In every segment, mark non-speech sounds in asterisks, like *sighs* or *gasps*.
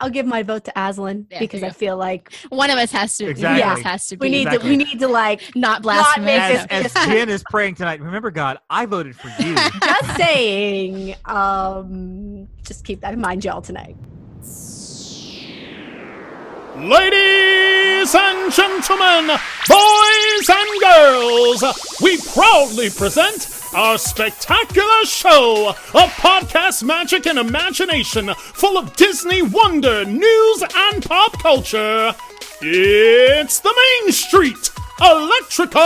I'll give my vote to Aslan Yeah, because I feel like One of us has to. Exactly. One of us has to be. we need Exactly. to we need to like not Not blasphemous. As, this- as *laughs* Jen is praying tonight, remember, God, I voted for you. *laughs* just saying. Um, just keep that in mind, y'all tonight. Ladies and gentlemen, boys and girls, we proudly present our spectacular show of podcast magic and imagination full of Disney wonder, news, and pop culture. It's the Main Street Electrical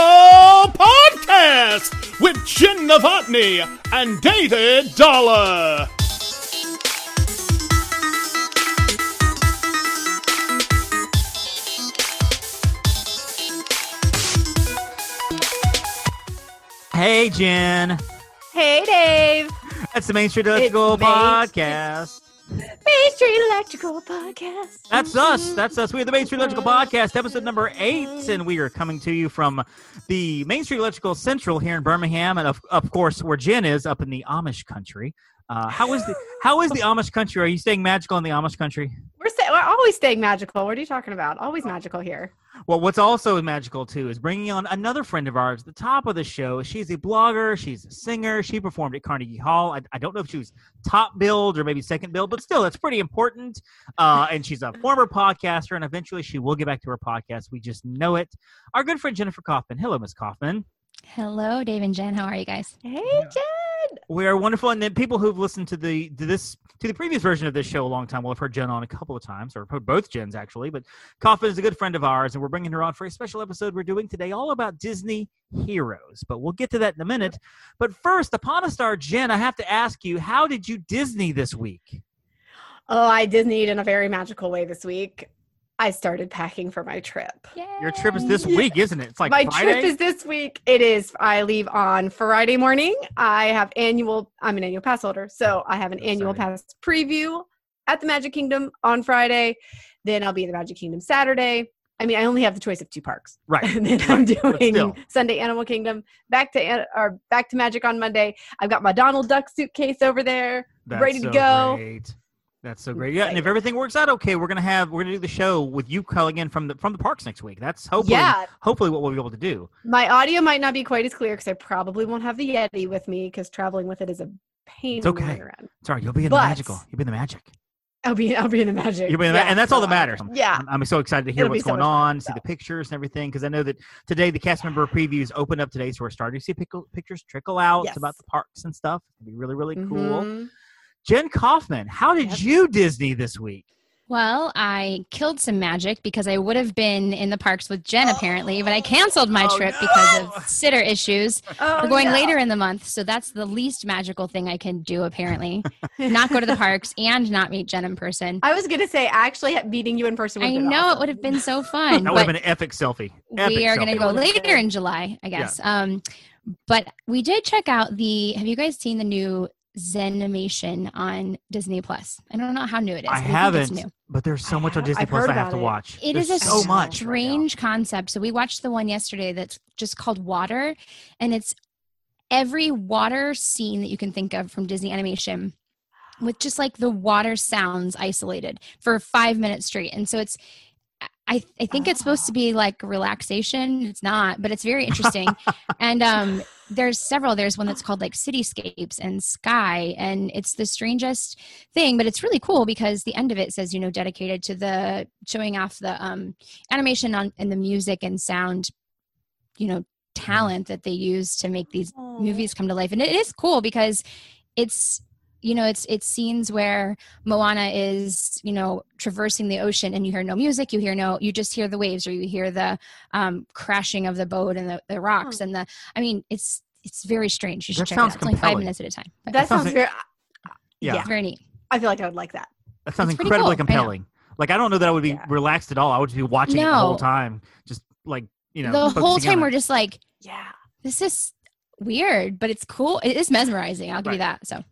Podcast with Jen Novotny and David Dollar. Hey, Jen. Hey, Dave. That's the Main Street Electrical Main Podcast. Main Street Electrical Podcast. That's us. That's us. We are the Main Street Electrical Podcast, episode number eight, and we are coming to you from the Main Street Electrical Central here in Birmingham, and of, of course, where Jen is, up in the Amish country. Uh, how is the How is the Amish country? Are you staying magical in the Amish country? We're, sta- we're always staying magical. What are you talking about? Always magical here. Well, what's also magical too is bringing on another friend of ours, at the top of the show. She's a blogger, she's a singer. She performed at Carnegie Hall. I, I don't know if she was top billed or maybe second billed, but still, that's pretty important. Uh, and she's a former podcaster, and eventually she will get back to her podcast. We just know it. Our good friend Jennifer Kaufman. Hello, Miss Kaufman. Hello, Dave and Jen. How are you guys? Hey, Jen. We are wonderful, and then people who've listened to the to this to the previous version of this show a long time will have heard Jen on a couple of times, or both Jens actually. But Kaufman is a good friend of ours, and we're bringing her on for a special episode we're doing today, all about Disney heroes. But we'll get to that in a minute. But first, upon a star, Jen, I have to ask you, how did you Disney this week? Oh, I Disneyed in a very magical way this week. I started packing for my trip. Your trip is this week, isn't it? It's like my Friday. trip is this week. It is. I leave on Friday morning. I have annual. I'm an annual pass holder, so oh, I have an annual Exciting. pass preview at the Magic Kingdom on Friday. Then I'll be in the Magic Kingdom Saturday. I mean, I only have the choice of two parks. right. and *laughs* then I'm doing. Sunday Animal Kingdom. Back to or back to Magic on Monday. I've got my Donald Duck suitcase over there. That's ready to so go. Great. That's so great. Yeah, and if everything works out okay, we're gonna have we're gonna do the show with you calling in from the from the parks next week. That's hopefully Yeah, hopefully what we'll be able to do. my audio might not be quite as clear because I probably won't have the Yeti with me because traveling with it is a pain. It's okay. Sorry, you'll be in But- the magical. You'll be in the magic. I'll be I'll be in the magic. You'll be in the ma- and that's all so that I'm- matters. Yeah. I'm, I'm so excited to hear It'll what's so going on, see the pictures and everything, because I know that today the cast member previews open up today, so we're starting to see pickle, pictures trickle out Yes. about the parks and stuff. It'll be really, really cool. Mhm. Jen Kaufman, how did Yep. you Disney this week? Well, I killed some magic because I would have been in the parks with Jen apparently, but I canceled my Oh, trip because of sitter issues. Oh, We're going no. later in the month, so that's the least magical thing I can do apparently. not go to the parks and not meet Jen in person. I was gonna say actually meeting you in person. I would've been know it would have been so fun. That would have but been an epic selfie. Epic we are going to go later been. in July, I guess. Um, but we did check out the. Have you guys seen the new Zenimation on Disney Plus? I don't know how new it is. I but haven't, new. but there's so I much on Disney I've Plus I have to it. watch. It There's is a so much. right strange concept. So we watched the one yesterday that's just called Water, and it's every water scene that you can think of from Disney animation with just like the water sounds isolated for five minutes straight. And so it's I, I think it's supposed to be like relaxation. It's not, but it's very interesting. *laughs* and um there's several. There's one that's called like cityscapes and sky, and it's the strangest thing, but it's really cool because the end of it says, you know, dedicated to the showing off the um animation on and the music and sound, you know, talent that they use to make these movies come to life. And it is cool because it's you know it's it's scenes where moana is you know traversing the ocean and you hear no music you hear no you just hear the waves or you hear the um crashing of the boat and the, the rocks and the i mean it's it's very strange you should That check it sounds out it's only five minutes at a time but That sounds sounds very. Yeah. it's very neat I feel like I would like that. That sounds It's incredibly cool. I compelling. Like I don't know that I would be Yeah. relaxed at all. I would just be watching it the whole time, just like you know. the whole time we're it. just like Yeah. this is weird but it's cool it is mesmerizing i'll give you that so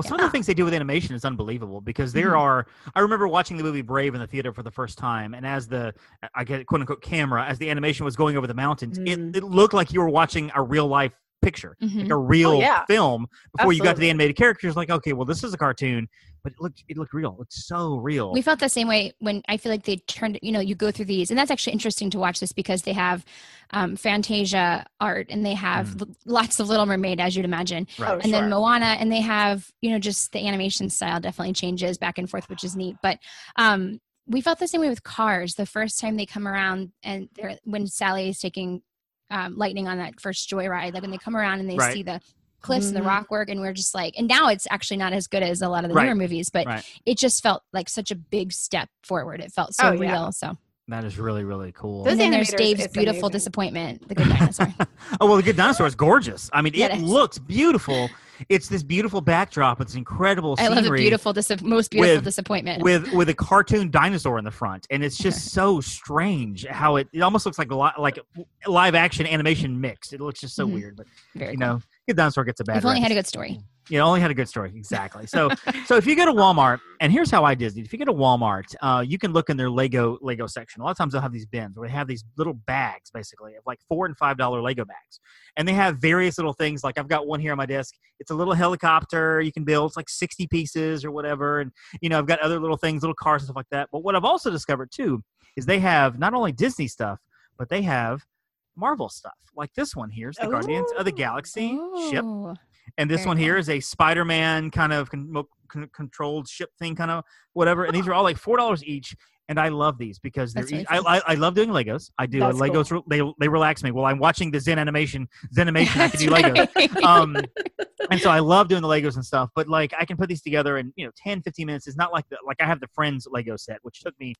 Well, some of the things they do with animation is unbelievable because there Mhm. are. I remember watching the movie Brave in the theater for the first time, and as the I get quote unquote camera, as the animation was going over the mountains, Mm. it, it looked like you were watching a real life picture, Mhm. like a real yeah. film. Before you got to the animated characters, like okay, well this is a cartoon, but it looked it looked real. It looked so real. We felt the same way when I feel like they turned, you know, you go through these, and that's actually interesting to watch this because they have um, Fantasia art and they have l- lots of Little Mermaid, as you'd imagine, right. Oh, and then Moana, and they have, you know, just the animation style definitely changes back and forth, which is neat. But um, we felt the same way with Cars. The first time they come around, and they're, when Sally is taking um, Lightning on that first joyride, like when they come around and they Right. see the cliffs and the Mhm. rock work, and we're just like, and now it's actually not as good as a lot of the Right. newer movies, but Right. it just felt like such a big step forward. It felt so Oh, real. yeah. So, that is really really cool. Those and then there's Dave's beautiful amazing. disappointment, the good dinosaur. *laughs* oh well, the Good Dinosaur is gorgeous. I mean, Yeah, it, it is. looks beautiful. It's this beautiful backdrop. It's incredible I love the beautiful, dis- most beautiful with- disappointment. with with a cartoon dinosaur in the front, and it's just *laughs* so strange how it it almost looks like a li- like live action animation mix. It looks just so Mhm. weird, but Very you cool. know, Good Dinosaur gets a bad. We've only had a good story. You know, only had a good story. Exactly. So, so if you go to Walmart, and here's how I Disney. If you go to Walmart, uh, you can look in their Lego Lego section. A lot of times they'll have these bins where they have these little bags, basically, of like four and five dollar Lego bags, and they have various little things. Like I've got one here on my desk. It's a little helicopter you can build. It's like sixty pieces or whatever, and you know I've got other little things, little cars and stuff like that. But what I've also discovered too is they have not only Disney stuff, but they have Marvel stuff. Like this one here's the Guardians of the Ooh. Galaxy ship. And this Very one here cool. is a Spider-Man kind of con- con- controlled ship thing, kind of whatever. And these are all like four dollars each. And I love these because they're. I. I I love doing Legos. I do. That's Legos. re- They they relax me while I'm watching the Zen animation. Zen *laughs* animation. I can do Legos. Um, and so I love doing the Legos and stuff. But like I can put these together in you know 10, 15 minutes. It's not like the like I have the Friends Lego set, which took me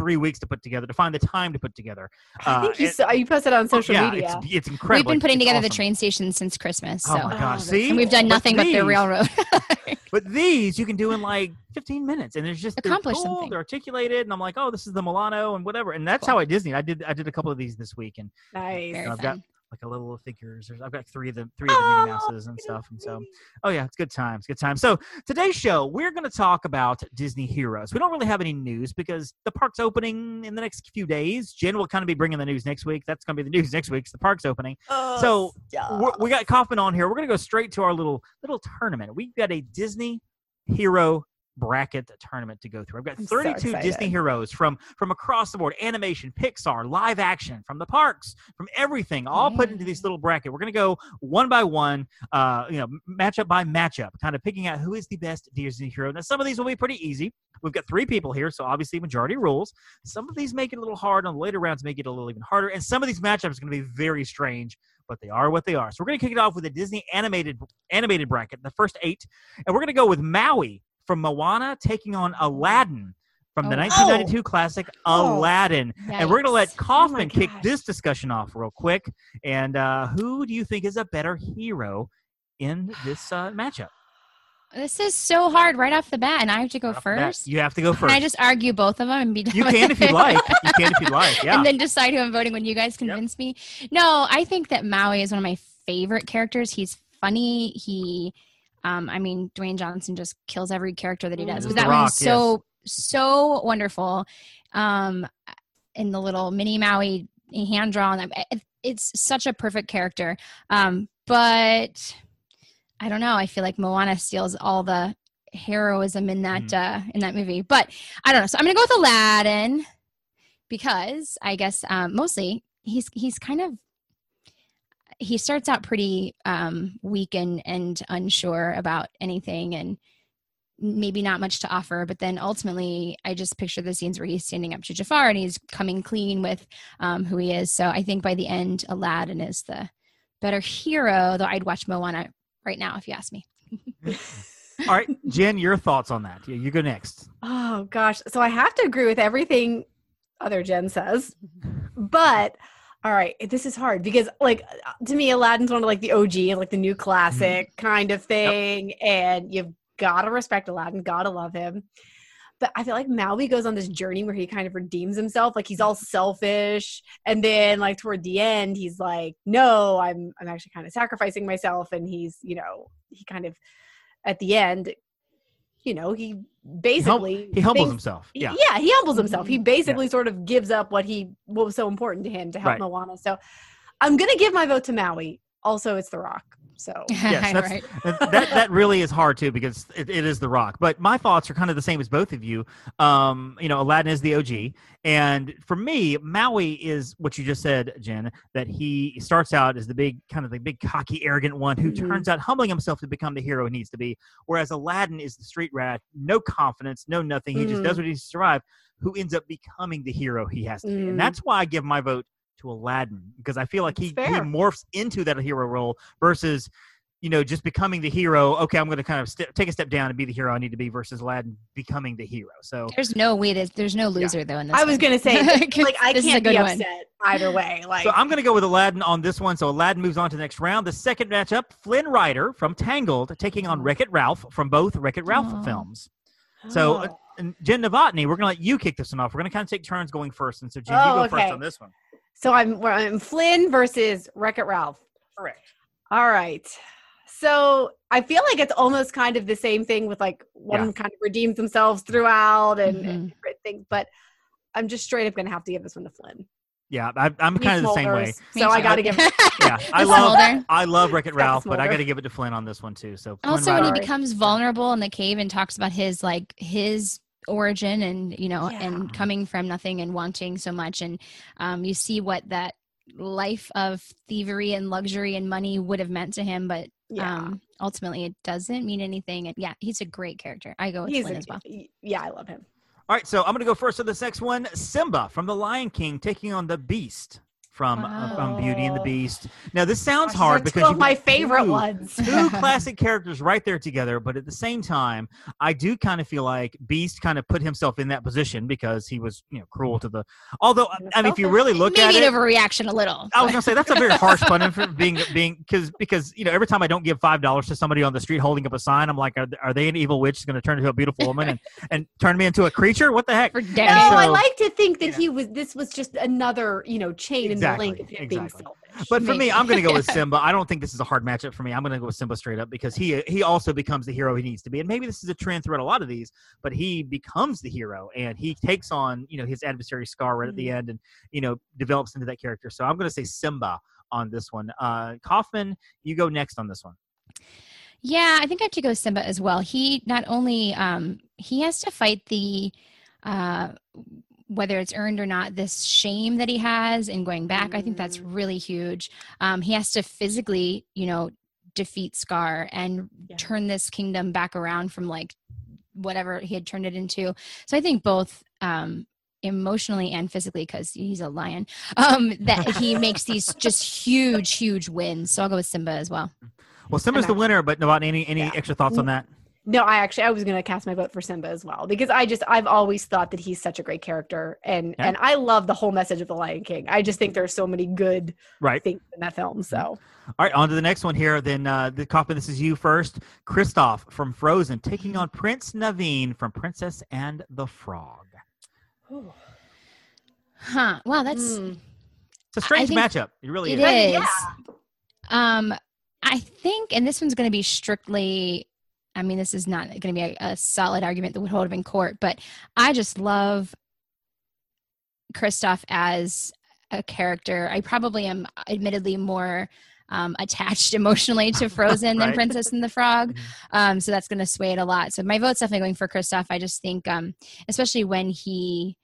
three weeks to put together to find the time to put together. I uh, think you, and- saw, uh, you posted on oh, social yeah, media. It's, it's incredible. We've been putting it's together the train station since Christmas. So. Oh my Oh, gosh! that's See, and we've done But nothing but the railroad. *laughs* But these you can do in like 15 minutes, and there's just they're cool, something. They're articulated, and I'm like, oh, this is the Milano and whatever, and that's how I Disney. I did I did a couple of these this week, and nice. Very I've got fun. Like a little figures. There's, I've got three of them, three of the Oh, Mouses and stuff, and so oh yeah, it's good times, good times. So today's show, we're going to talk about Disney heroes. We don't really have any news because the park's opening in the next few days. Jen will kind of be bringing the news next week. That's going to be the *laughs* news next week. the park's opening. Oh, So, we got Kaufman on here. We're going to go straight to our little little tournament. We've got a Disney hero bracket the tournament to go through. I've got I'm so 32 Disney heroes from from across the board, animation, Pixar, live action, from the parks, from everything, all put into this little bracket. We're going to go one by one, uh, you know, matchup by matchup, kind of picking out who is the best Disney hero. Now, some of these will be pretty easy. We've got three people here, so obviously majority rules. Some of these make it a little hard. On the later rounds, make it a little even harder. And some of these matchups are going to be very strange, but they are what they are. So we're going to kick it off with a Disney animated animated bracket, the first eight, and we're going to go with Maui from Moana taking on Aladdin from the Oh, wow. 1992 classic Oh. Aladdin. And we're going to let Yikes. Kaufman kick this discussion off real quick. And uh, who do you think is a better hero in this uh, matchup? This is so hard right off the bat, and I have to go Right off the bat, first. You have to go first. Can first. I just argue both of them and be done you with can if you'd like. You can if you'd *laughs* like. Yeah. and then decide who I'm voting when you guys convince me. No, I think that Maui is one of my favorite characters. He's funny. He, um, I mean, Dwayne Johnson just kills every character that he does. But that Rock, one's so so wonderful. Um, in the little mini Maui hand drawn, it's such a perfect character. Um, but I don't know. I feel like Moana steals all the heroism in that uh in that movie but i don't know so i'm gonna go with aladdin because i guess um mostly he's he's kind of he starts out pretty um weak and and unsure about anything and maybe not much to offer but then ultimately i just picture the scenes where he's standing up to jafar and he's coming clean with um who he is so i think by the end aladdin is the better hero though i'd watch moana right now if you ask me *laughs* All right, Jen, your thoughts on that? Yeah, you go next. Oh gosh. So I have to agree with everything other Jen says. But all right, this is hard because like to me Aladdin's one of like the OG, like the new classic mm-hmm. kind of thing and you've got to respect Aladdin, got to love him. But I feel like Maui goes on this journey where he kind of redeems himself, like he's all mm-hmm. selfish, and then like toward the end, he's like, "No, I'm I'm actually kind of sacrificing myself," and he's you know he kind of at the end, you know, he He, hum- basically he humbles thinks- himself. Yeah. yeah, he humbles himself. He basically sort of gives up what he what was so important to him to help Right. Moana. So I'm gonna give my vote to Maui. Also it's The Rock. So *laughs* Yes, *laughs* that's- right. that that that *laughs* really is hard too because it, it is the rock but my thoughts are kind of the same as both of you um you know aladdin is the og and for me maui is what you just said jen that he starts out as the big kind of the big cocky arrogant one who Mhm. turns out humbling himself to become the hero he needs to be whereas aladdin is the street rat no confidence no nothing he just Mhm. does what he needs to survive who ends up becoming the hero he has to be Mm. and that's why i give my vote to aladdin because i feel like he, he morphs into that hero role versus you know, just becoming the hero. Okay, I'm going to kind of st- take a step down and be the hero I need to be versus Aladdin becoming the hero. So There's no way to, there's no loser though in this. I was gonna say, *laughs* like, I This is a can't be good one. upset either way. Like, So I'm going to go with Aladdin on this one. So Aladdin moves on to the next round. The second matchup, Flynn Rider from Tangled taking on Wreck It Ralph from both Wreck It Ralph Aw. films. So, uh, Oh. and Jen Novotny, we're going to let you kick this one off. We're going to kind of take turns going first. And so, Jen, Oh, you go okay. first on this one. So I'm where I'm Flynn versus Wreck It Ralph. Correct. All right. So I feel like it's almost kind of the same thing with like one Yeah. kind of redeems themselves throughout and, and Mhm. different things, but I'm just straight up gonna have to give this one to Flynn. Yeah, I, I'm kind of the same way. Me So I gotta give *laughs* Yeah, I love smolder. I love Wreck It It's got the Ralph, but I got to give it to Flynn on this one too. So Flynn Also, when he becomes vulnerable in the cave and talks about his like his origin and you know Yeah. and coming from nothing and wanting so much and um, you see what that life of thievery and luxury and money would have meant to him but Yeah. um, ultimately it doesn't mean anything and yeah he's a great character i go with He's Flynn a, as well yeah, I love him. All right, so I'm going to go first to this next one. Simba from The Lion King taking on the Beast from uh, from Beauty and the. Beast. Now this sounds Gosh, hard they're because two of you've my favorite two- ones. Two *laughs* classic characters right there together, but at the same time, I do kind of feel like Beast kind of put himself in that position because he was, you know, cruel to the. Although, I mean, if you really look maybe at an it, overreaction a little I was gonna say that's a very *laughs* harsh punishment for being being because because you know every time I don't give five dollars to somebody on the street holding up a sign, I'm like, are, are they an evil witch going to turn into a beautiful woman and and turn me into a creature? What the heck? *laughs* for No, so- I like to think that Yeah. he was. This was just another, you know, chain Exactly, in the link of him being exactly. selfish. But for me, I'm going to go with *laughs* Simba. I don't think this is a hard matchup for me. I'm going to go with Simba straight up because he he also becomes the hero he needs to be, and maybe this is a trend throughout a lot of these. But he becomes the hero, and he takes on you know his adversary Scar right at the Mhm. end, and you know develops into that character. So I'm going to say Simba on this one. Uh, Kaufman, you go next on this one. Yeah, I think I have to go Simba as well. He not only um he has to fight the uh whether it's earned or not this shame that he has in going back. I think that's Mm. really huge. Um he has to physically, you know, defeat Scar and Yeah. turn this kingdom back around from like whatever he had turned it into. So I think both um emotionally and physically because he's a lion um that he *laughs* makes these just huge huge wins so i'll go with simba as well Well, Simba's the winner, but Novotny any Yeah. extra thoughts on that? No, I actually I was gonna cast my vote for Simba as well because I just I've always thought that he's such a great character and Yeah. and I love the whole message of the Lion King. I just think there's so many good Right. things in that film. So All right, on to the next one here. Then uh, the Kaufman, this is you first. Kristoff from Frozen taking on Prince Naveen from Princess and the Frog. huh wow that's Hmm. It's a strange matchup. It really It is. is. yeah. Um, I think, and this one's going to be strictly. I mean, this is not going to be a, a solid argument that would hold up in court, but I just love Kristoff as a character. I probably am, admittedly, more um, attached *laughs* emotionally to Frozen than Princess and the Frog. Mhm. Um, so that's going to sway it a lot. So my vote's definitely going for Kristoff. I just think, um, especially when he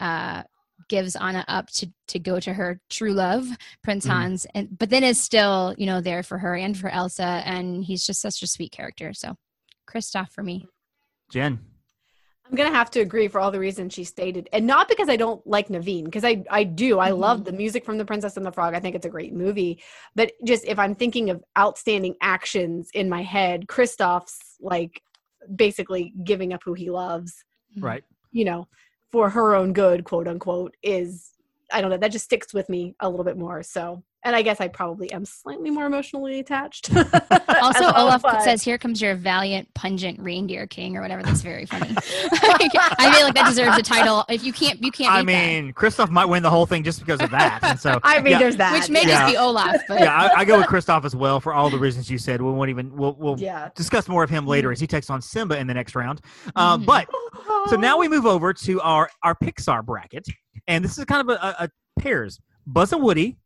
uh, gives Anna up to to go to her true love, Prince Mhm. Hans, and but then is still you know there for her and for Elsa, and he's just such a sweet character. So Kristoff for me. Jen. I'm gonna have to agree for all the reasons she stated, and not because I don't like Naveen, because I I do. I love the music from The Princess and the Frog. I think it's a great movie. But just if I'm thinking of outstanding actions in my head, Kristoff's like basically giving up who he loves, Right. you know, for her own good, quote unquote, is I don't know. That just sticks with me a little bit more. So, and I guess I probably am slightly more emotionally attached. *laughs* Also, well, Olaf but- says, "Here comes your valiant, pungent reindeer king," or whatever. That's very funny. *laughs* I feel like that deserves a title. If you can't, you can't. I beat that. mean, Kristoff might win the whole thing just because of that. And so *laughs* I mean, yeah, there's that. which may Yeah. just be Olaf, but yeah, I, I go with Kristoff as well for all the reasons you said. We won't even we'll we'll yeah. discuss more of him later as he takes on Simba in the next round. Uh, Mhm. But so now we move over to our our Pixar bracket, and this is kind of a, a, a pairs. Buzz and Woody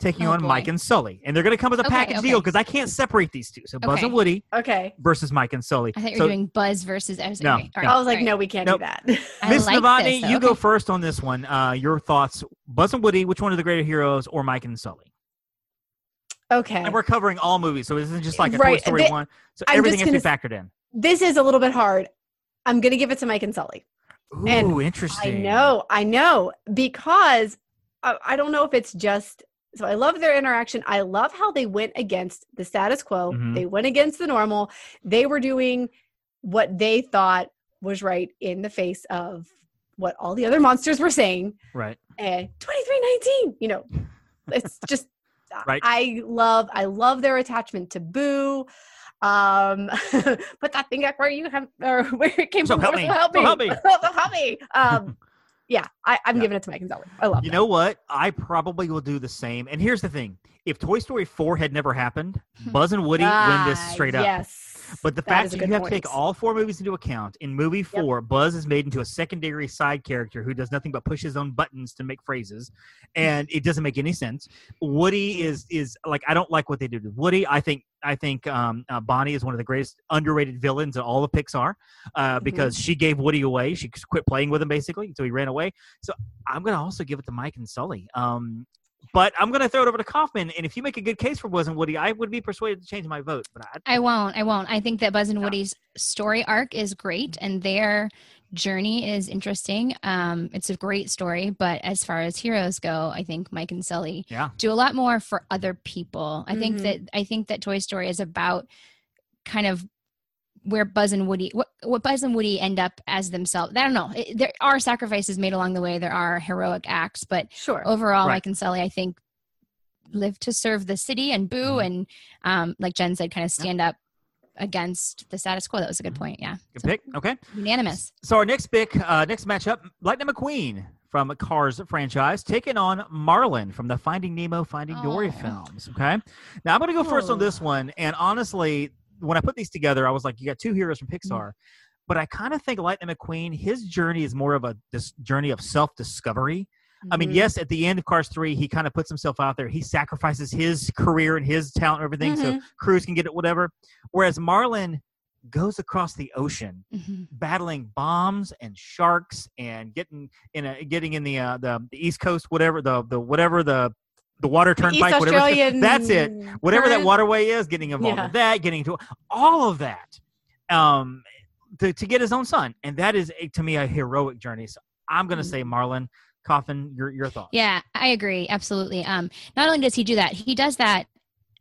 taking Oh, on boy. Mike and Sully, and they're going to come as a Okay, package okay. deal because I can't separate these two. So Buzz Okay. and Woody Okay. versus Mike and Sully. I thought you were so, doing Buzz versus. I was, No, okay, no. right, I was like, all right. no, we can't Nope. do that. *laughs* Miss like Novotny, this, though. you go first on this one. Uh, your thoughts, Buzz and Woody, which one are the greater heroes, or Mike and Sully? okay. And we're covering all movies, so this isn't just like a Right, Toy Story they- one. So I'm everything has to be gonna factored in. This is a little bit hard. I'm gonna give it to Mike and Sully. Ooh, And I know, I know, because I, I don't know if it's just. So I love their interaction. I love how they went against the status quo. Mhm. They went against the normal. They were doing what they thought was right in the face of what all the other monsters were saying. Right. And 2319, you know, it's *laughs* just Right. I love I love their attachment to Boo. Um, *laughs* put that thing back where you have or *laughs* where it came So from. help So me. help So me. help me. So help me. Um, yeah, I, I'm Yeah. giving it to Mike and Sully. I love You them. know what? I probably will do the same. And here's the thing: if Toy Story four had never happened, *laughs* Buzz and Woody win this straight up. Yes. But the That fact that you have to take all four movies into account, in movie four, Buzz is made into a secondary side character who does nothing but push his own buttons to make phrases, and it doesn't make any sense. Woody is is like I don't like what they did with Woody. I think I think um, uh, Bonnie is one of the greatest underrated villains in all of Pixar uh, Mm-hmm. because she gave Woody away. She quit playing with him basically, so he ran away. So I'm gonna also give it to Mike and Sully. Um, but I'm going to throw it over to Kaufman. And if you make a good case for Buzz and Woody, I would be persuaded to change my vote. But I, I won't. I won't. I think that Buzz and Yeah. Woody's story arc is great and their journey is interesting. Um, it's a great story, but as far as heroes go, I think Mike and Sully yeah, do a lot more for other people. I think Mhm. that I think that Toy Story is about kind of where Buzz and Woody what what Buzz and Woody end up as themselves. I don't know. It, there are sacrifices made along the way. There are heroic acts, but Sure. overall, Right. Mike and Sully, I think, live to serve the city and boo Mhm. and um, like Jen said, kind of stand up against the status quo. That was a good Mhm. point. Yeah, good So, pick. Okay. unanimous. So our next pick, uh, next matchup, Lightning McQueen from Cars franchise taking on Marlin from the Finding Nemo, Finding Dory Oh. films. Okay. Now I'm going to go first on this one, and honestly, when I put these together, I was like, you got two heroes from Pixar. But I kind of think Lightning McQueen, his journey is more of a this journey of self discovery. I mean, Mhm. yes, at the end of Cars 3, he kind of puts himself out there. He sacrifices his career and his talent and everything so Mhm. Cruz can get it, whatever. Whereas Marlin goes across the ocean Mhm. battling bombs and sharks and getting in a getting in the uh, the, the East Coast, whatever the the whatever the the water The East turnpike, whatever Australian that's it. Whatever that waterway is, getting involved Yeah. in that, getting into all of that, um, to to get his own son, and that is to me a heroic journey. So I'm gonna say Marlin Kaufman. Your your thoughts? Yeah, I agree. Absolutely. Um, not only does he do that, he does that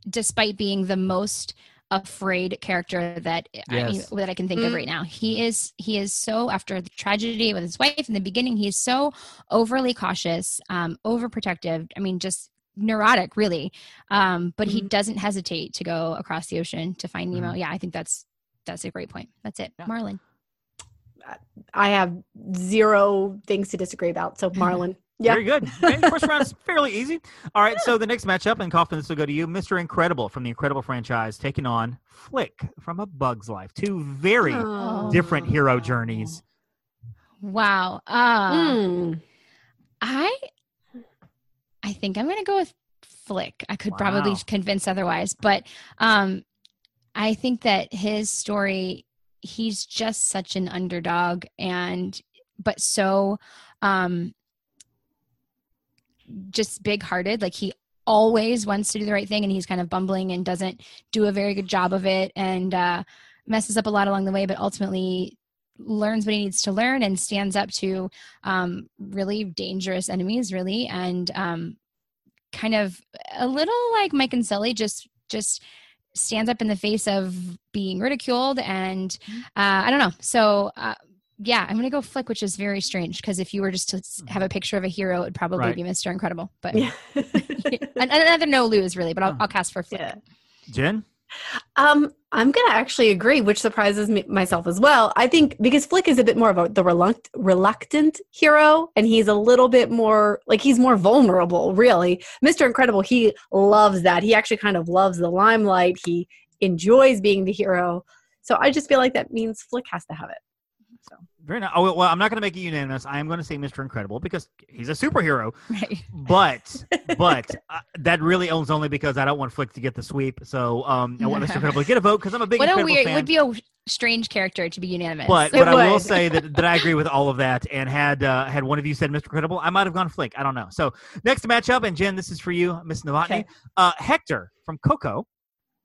despite being the most afraid character that I, Yes. that I can think of Mm. right now. He is he is so after the tragedy with his wife in the beginning, he is so overly cautious, um, overprotective. I mean, just neurotic, really. Um, but he Mhm. doesn't hesitate to go across the ocean to find Nemo. Mhm. Yeah, I think that's that's a great point. That's it, Yeah. Marlin. I have zero things to disagree about. So *laughs* Marlin. Yeah. Very good. *laughs* Okay, first round is fairly easy. All right, so the next matchup, and Kaufman, this will go to you, Mr. Incredible from the Incredible franchise, taking on Flik from A Bug's Life. Two very Oh. different hero journeys. Wow. Uh, Mm. I I think I'm gonna go with Flik. I could probably convince otherwise, but um I think that his story he's just such an underdog and but so um just big hearted like he always wants to do the right thing and he's kind of bumbling and doesn't do a very good job of it and uh messes up a lot along the way but ultimately learns what he needs to learn and stands up to um, really dangerous enemies really and um, kind of a little like mike and sully just just stands up in the face of being ridiculed and uh, i don't know so uh, yeah i'm gonna go flik which is very strange because if you were just to have a picture of a hero it would probably Right. be mr incredible but Yeah. *laughs* An- another no lose really but I'll. I'll cast for flik yeah. Jen? Um, I'm gonna actually agree, which surprises me, myself as well. I think because Flik is a bit more of a the reluct, reluctant hero, and he's a little bit more like he's more vulnerable. Really, Mr. Incredible, he loves that. He actually kind of loves the limelight. He enjoys being the hero. So I just feel like that means Flik has to have it. Very nice. Oh, well, I'm not going to make it unanimous. I am going to say Mr. Incredible because he's a superhero. *laughs* Right. But, *laughs* but uh, that really owns only because I don't want Flik to get the sweep. So um, I want Mr. *laughs* Incredible to get a vote because I'm a big What a Incredible weird. It would be a strange character to be unanimous. but but I will say that, that I agree with all of that. And had uh, had one of you said Mr. Incredible, I might have gone Flik. I don't know. So next matchup, and Jen, this is for you, Miss Novotny. Okay. Uh, Hector from Coco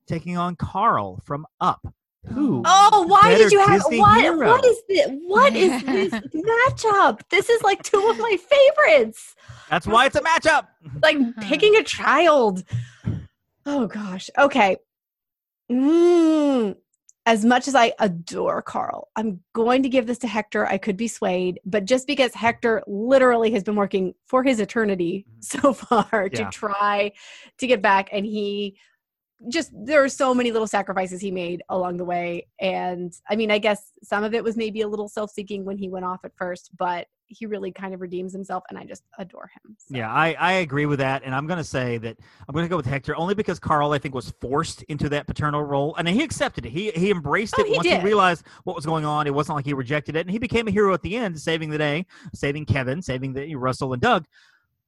taking on Carl from Up. Who? Oh, why did you have Disney what? hero. What is this? What is this *laughs* matchup? This is like two of my favorites. That's why it's a matchup. *laughs* Like picking a child. Oh gosh. Okay. Mm. As much as I adore Carl, I'm going to give this to Hector. I could be swayed, but just because Hector literally has been working for his eternity *laughs* so far to try to get back, and he just there are so many little sacrifices he made along the way and i mean i guess some of it was maybe a little self-seeking when he went off at first but he really kind of redeems himself and i just adore him so. Yeah, I, I agree with that, and I'm going to say that I'm going to go with Hector only because Carl I think was forced into that paternal role, and he accepted it. He he embraced Oh, it he once did. he realized what was going on. It wasn't like he rejected it, and he became a hero at the end, saving the day, saving Kevin, saving the Russell and Doug.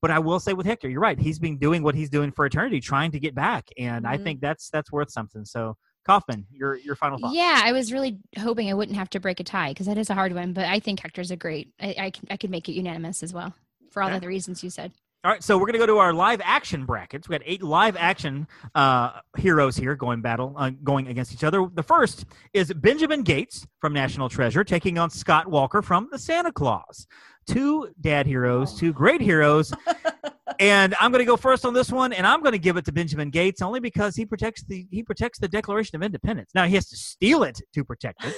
But I will say with Hector, you're right. He's been doing what he's doing for eternity, trying to get back, and I Mhm. think that's that's worth something. So Kaufman, your your final thoughts. Yeah, I was really hoping I wouldn't have to break a tie because that is a hard one. But I think Hector's a great. I I, can, I could make it unanimous as well for all the reasons you said. All right, so we're going to go to our live action brackets. We got eight live action uh, heroes here going battle, uh, going against each other. The first is Benjamin Gates from National Treasure taking on Scott Walker from The Santa Claus. Two dad heroes, two great heroes. *laughs* and I'm going to go first on this one, and I'm going to give it to Benjamin Gates only because he protects the he protects the Declaration of Independence. Now he has to steal it to protect it.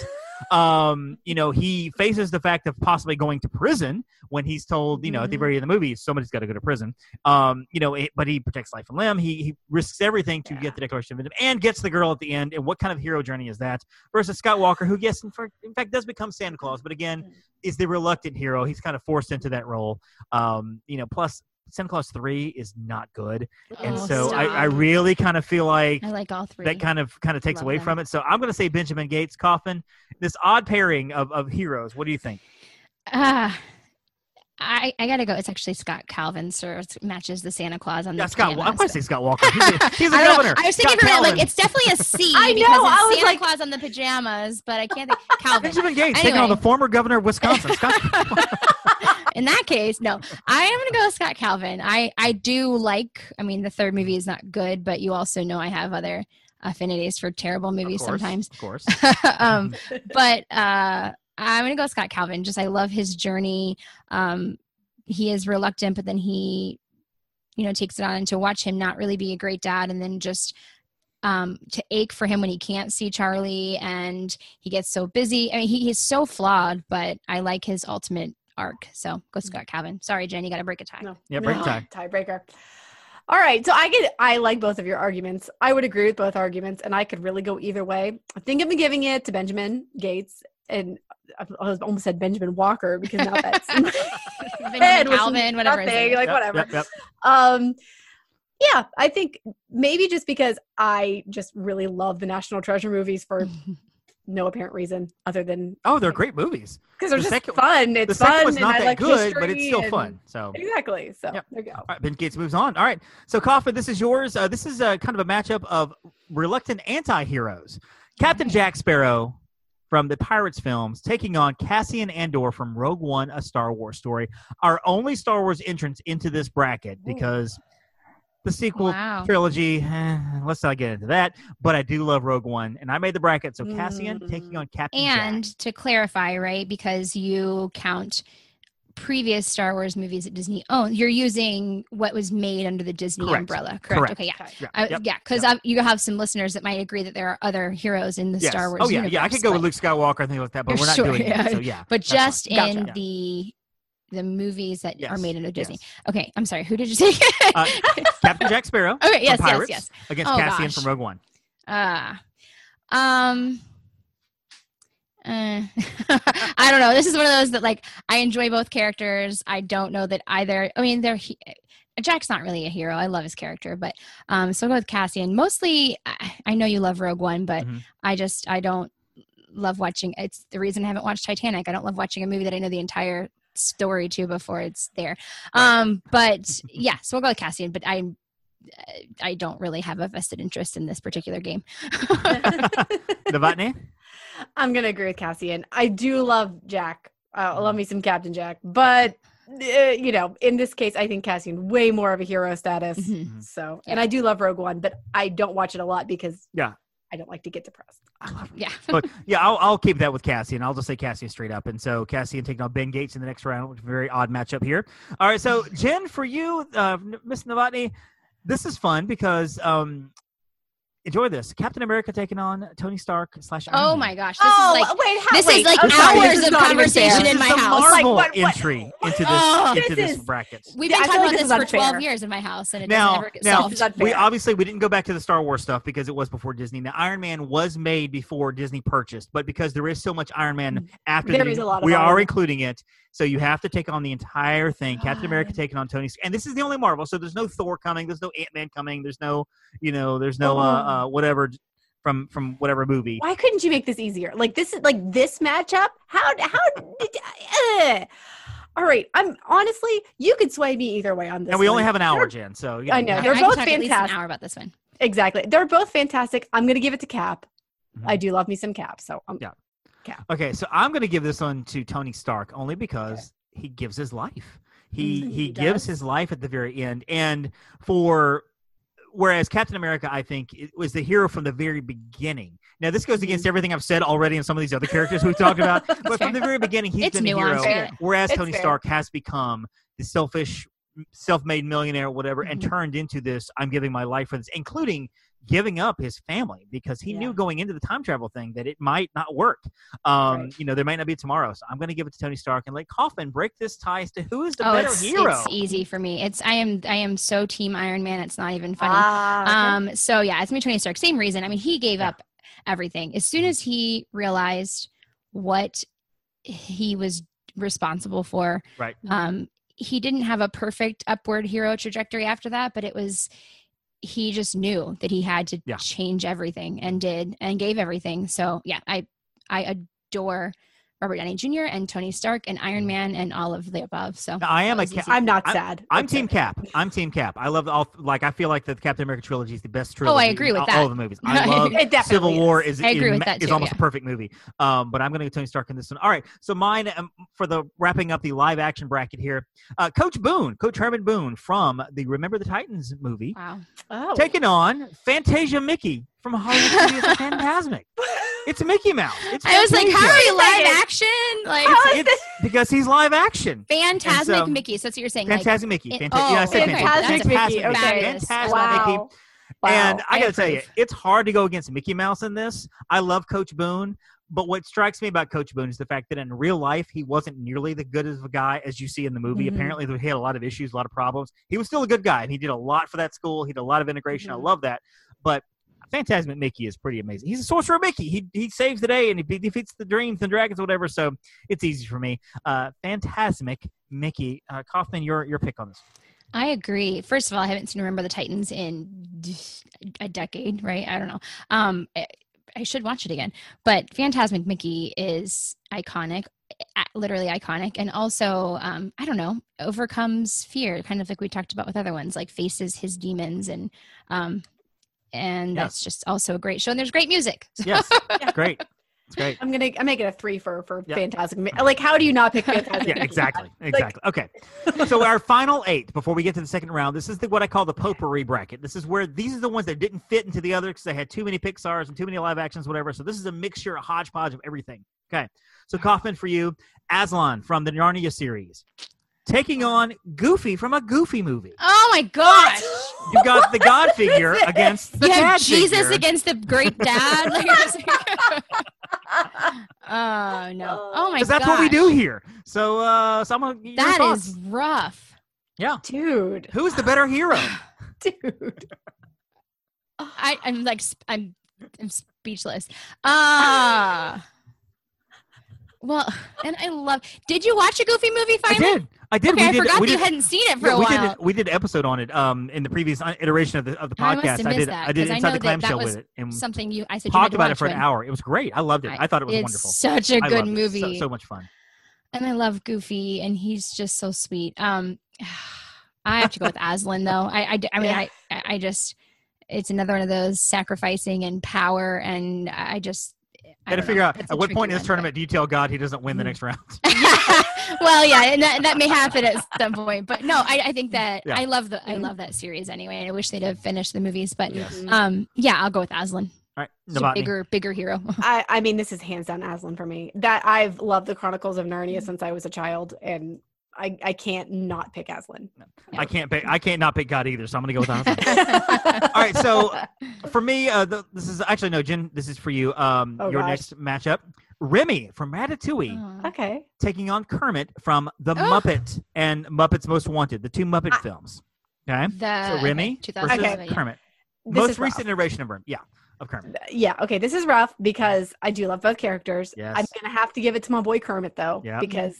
Um, you know, he faces the fact of possibly going to prison when he's told, you know, at the Mhm. very end of the movie, somebody's got to go to prison. Um, you know, it, but he protects life and limb. He he risks everything to Yeah. get the Declaration of Independence and gets the girl at the end. And what kind of hero journey is that? Versus Scott Walker, who yes, in fact, in fact does become Santa Claus, but again, Mm. is the reluctant hero. He's kind of forced into that role. Um, you know, plus Santa Claus three is not good, and Oh, so I, I really kind of feel like I like all three. that kind of kind of takes Love away them. from it. So I'm going to say Benjamin Gates, Kaufman. This odd pairing of, of heroes. What do you think? Ah, I I gotta go. It's actually Scott Calvin, sir. It matches the Santa Claus on Yeah, the Scott. I'm going to say Scott Walker. *laughs* He's a, he's a I don't know. governor. I was thinking Scott for it, like it's definitely a C *laughs* I know, because I was Santa like- Claus on the pajamas, but I can't think Calvin. Benjamin Gates taking on the former governor of Wisconsin. Scott. *laughs* In that case, no. I am gonna go with Scott Calvin. I I do like. I mean, the third movie is not good, but you also know I have other affinities for terrible movies of course, sometimes. Of course. *laughs* um, *laughs* but uh, I'm gonna go Scott Calvin. Just I love his journey. Um, he is reluctant, but then he, you know, takes it on. And to watch him not really be a great dad, and then just um, to ache for him when he can't see Charlie, and he gets so busy. I mean, he, he's so flawed, but I like his ultimate arc. So go Scott Calvin. Sorry, Jen, you got to break a tie. No. Yeah, break No. tie. Tiebreaker. All right. So I get I like both of your arguments. I would agree with both arguments, and I could really go either way. I think I've been giving it to Benjamin Gates and I almost said Benjamin Walker because now that's *laughs* Benjamin head, Calvin, whatever his nothing, like Yep, whatever. yep, yep. Um yeah, I think maybe just because I just really love the National Treasure movies for *laughs* no apparent reason other than Oh, they're great movies. because they're The just second- fun. The It's second fun and not I that like good, but it's still fun. So Exactly. So Yep. there you go. All right, Ben Gates moves on. All right, so Kaufman, this is yours. Uh, this is a, kind of a matchup of reluctant anti-heroes. Captain Jack Sparrow from the Pirates films taking on Cassian Andor from Rogue One, a Star Wars story. Our only Star Wars entrance into this bracket because the sequel Wow. trilogy. eh, let's not get into that. But I do love Rogue One, and I made the bracket. So Cassian Mm. taking on Captain And Jack. to clarify, right, because you count previous Star Wars movies that Disney owned, you're using what was made under the Disney Correct. umbrella, correct? Correct. Okay, yeah. Okay. Yeah, I, yep. Yeah, because you have some listeners that might agree that there are other heroes in the Yes. Star Wars Oh yeah, universe. yeah. I could go with Luke Skywalker and things like that, but we're not sure, doing yeah. that. So yeah, But just Gotcha. in Yeah. the the movies that are Yes, made under Disney. yes. Okay, I'm sorry. Who did you say? *laughs* Uh, Captain Jack Sparrow. *laughs* okay, yes, yes, Pirates yes. Against Oh, Cassian gosh. from Rogue One. Uh, um, uh, *laughs* I don't know. This is one of those that like I enjoy both characters. I don't know that either. I mean, they're he- Jack's not really a hero. I love his character, but um, so I'll go with Cassian. Mostly, I, I know you love Rogue One, but Mhm. I just I don't love watching. It's the reason I haven't watched Titanic. I don't love watching a movie that I know the entire story too before it's there. Um, but yeah, so we'll go with Cassian. But I'm I don't really have a vested interest in this particular game. *laughs* The Novotny? I'm gonna agree with Cassian. I do love Jack. Uh, I love me some Captain Jack, but uh, you know, in this case, I think Cassian way more of a hero status. Mhm. So, and I do love Rogue One, but I don't watch it a lot because Yeah. I don't like to get depressed. *laughs* Yeah. but yeah, I'll, I'll keep that with Cassian. I'll just say Cassian straight up. And so Cassian taking on Ben Gates in the next round, which is a very odd matchup here. All right, so Jen, for you, uh, Miss Novotny, this is fun because um, enjoy this. Captain America taking on Tony Stark slash. Iron Oh Man. my gosh. This oh, is like wait, how, this is like I'm sorry, hours is of conversation in my house. Marvel Like, what- what- entry into this Oh, into this this bracket. We've been I talking about this this for 12 years in my house and it doesn't Now, ever get now solved. We obviously we didn't go back to the Star Wars stuff because it was before Disney. Now Iron Man was made before Disney purchased, but because there is so much Iron Man after There the, is a lot of we Iron are Man. including it. So you have to take on the entire thing. Captain America taking on Tony, and this is the only Marvel. So there's no Thor coming. There's no Ant Man coming. There's no, you know, there's no uh, uh whatever from from whatever movie. Why couldn't you make this easier? Like this is like this matchup. How how? Did, uh, all right, I'm honestly you could sway me either way on this. And we only have an hour, They're- Jen. So you I know, they're I both could talk at least an fantastic. hour about this one. Exactly, they're both fantastic. I'm gonna give it to Cap. Mhm. I do love me some Cap. So um, Yeah. Cap. Okay, so I'm going to give this one to Tony Stark only because he gives his life. He Mm, he, he gives his life at the very end, and for whereas Captain America, I think, was the hero from the very beginning. Now this goes against everything I've said already in some of these other characters we've talked about, *laughs* but from the very beginning, he's It's been a hero. nuanced. Whereas It's Tony fair. Stark has become the selfish, self-made millionaire, whatever, and Mhm. turned into this. I'm giving my life for this, including giving up his family because he Yeah. knew going into the time travel thing that it might not work. Um, Right. You know, there might not be tomorrow. So I'm going to give it to Tony Stark and let Kaufman break this tie as to who is the oh, better it's, hero. it's easy for me. It's I am I am so team Iron Man. It's not even funny. ah, okay. Um, so yeah, it's me, Tony Stark. Same reason. I mean, he gave Yeah. up everything as soon as he realized what he was responsible for. Right. Um, he didn't have a perfect upward hero trajectory after that, but it was he just knew that he had to Yeah. change everything and did and gave everything. So yeah, I I adore Robert Downey Jr. and Tony Stark and Iron Man and all of the above. So Now, I am that a was ca- easy. I'm not I'm- sad. I'm It's Team. Cap. I'm Team Cap. I love all like I feel like the Captain America trilogy is the best trilogy. Oh, I agree with all, that. all of the movies. *laughs* I love It definitely Civil War is. is I agree is, with ma- that is too, almost yeah. a perfect movie. Um, but I'm going to go Tony Stark in this one. All right, so mine um, for the wrapping up the live action bracket here, uh, Coach Boone, Coach Herman Boone from the Remember the Titans movie, wow. Oh, taking on Fantasia Mickey from Hollywood Studios *laughs* Fantasmic. It's Mickey Mouse. It's I was like, how are you live action? Like How is It's because he's live action. Fantasmic so- Mickey. So that's what you're saying. Like, Fantastic Mickey. it- Fanta- oh, yeah, I said okay, Fantastic Fantastic Mickey, Fantastic okay. Fantastic wow. Mickey. Wow. And I got to tell you, it's hard to go against Mickey Mouse in this. I love Coach Boone, but what strikes me about Coach Boone is the fact that in real life he wasn't nearly the good of a guy as you see in the movie. Mhm. Apparently, he had a lot of issues, a lot of problems. He was still a good guy, and he did a lot for that school. He did a lot of integration. Mhm. I love that. But Fantasmic Mickey is pretty amazing. He's a sorcerer Mickey. He he saves the day and he defeats the dreams and dragons, or whatever. So it's easy for me. Uh, Fantasmic Mickey. Uh, Kaufman, your your pick on this. I agree. First of all, I haven't seen Remember the Titans in a decade, right? I don't know. Um, I, I should watch it again. But Fantasmic Mickey is iconic, literally iconic, and also um, I don't know, overcomes fear, kind of like we talked about with other ones, like faces his demons, and um, and Yeah. that's just also a great show. And there's great music. *laughs* Yes, great. It's great. I'm gonna I'm making a three for for Yeah. Fantastic. Like, how do you not pick Fantastic? *laughs* yeah, Mickey? exactly, Like- exactly. Okay, so our final eight before we get to the second round. This is the, what I call the potpourri bracket. This is where these are the ones that didn't fit into the other because they had too many Pixar's and too many live actions, whatever. So this is a mixture, a hodgepodge of everything. Okay, so Kaufman for you, Aslan from the Narnia series, taking on Goofy from a Goofy movie. Oh my gosh! You've got the *laughs* God figure against the You have dad Jesus figure. against the great dad. *laughs* Like, *laughs* oh no! Oh my god! Because that's what we do here. So, uh, so I'm gonna, That thoughts. is rough. yeah. dude, Who is the better hero? *sighs* dude. *sighs* I, I'm like I'm I'm speechless. Ah, well, *sighs* and I love. Did you watch a Goofy movie finally? I did. I did. Okay, we I did. forgot we that you did, hadn't seen it for yeah, a we while. did. We did an episode on it. Um, in the previous uh, iteration of the of the I must podcast, have I did. that, I did I inside know the that that show was with it and Something you. I said you talked to about it for an hour. It was great. I loved it. I thought it was it's wonderful. Such a good it. So- movie. So, much fun. and I love Goofy, and he's just so sweet. Um, *sighs* I have to go with *laughs* Aslan though. I, I, I mean, Yeah. I, I just, it's another one of those sacrificing and power, and I just. I Got to figure know. out It's at what point in this tournament do you tell God he doesn't win the Mhm. next round? *laughs* well, yeah, and that, that may happen at some point, but no, I, I think that Yeah. I love the I Mhm. love that series anyway. I wish they'd have finished the movies, but Yes. Um, yeah, I'll go with Aslan. All right, He's a Novotny. bigger, bigger hero. *laughs* I, I mean, this is hands down Aslan for me. That I've loved the Chronicles of Narnia since I was a child, and I, I can't not pick Aslan. I can't pick. I can't not pick God either. So I'm gonna go with Aslan. *laughs* *laughs* All right, so for me, uh, the, this is actually no, Jen. This is for you. Um, Oh, your gosh. next matchup, Remy from Ratatouille, Aw. okay. taking on Kermit from The Oh. Muppet and Muppets Most Wanted, the two Muppet I- films. Okay, The so Remy okay, versus 2007, yeah. Kermit. This Most is rough. recent iteration of Remy. Yeah, of Kermit. Yeah, okay. This is rough because I do love both characters. Yes. I'm gonna have to give it to my boy Kermit though, Yeah. because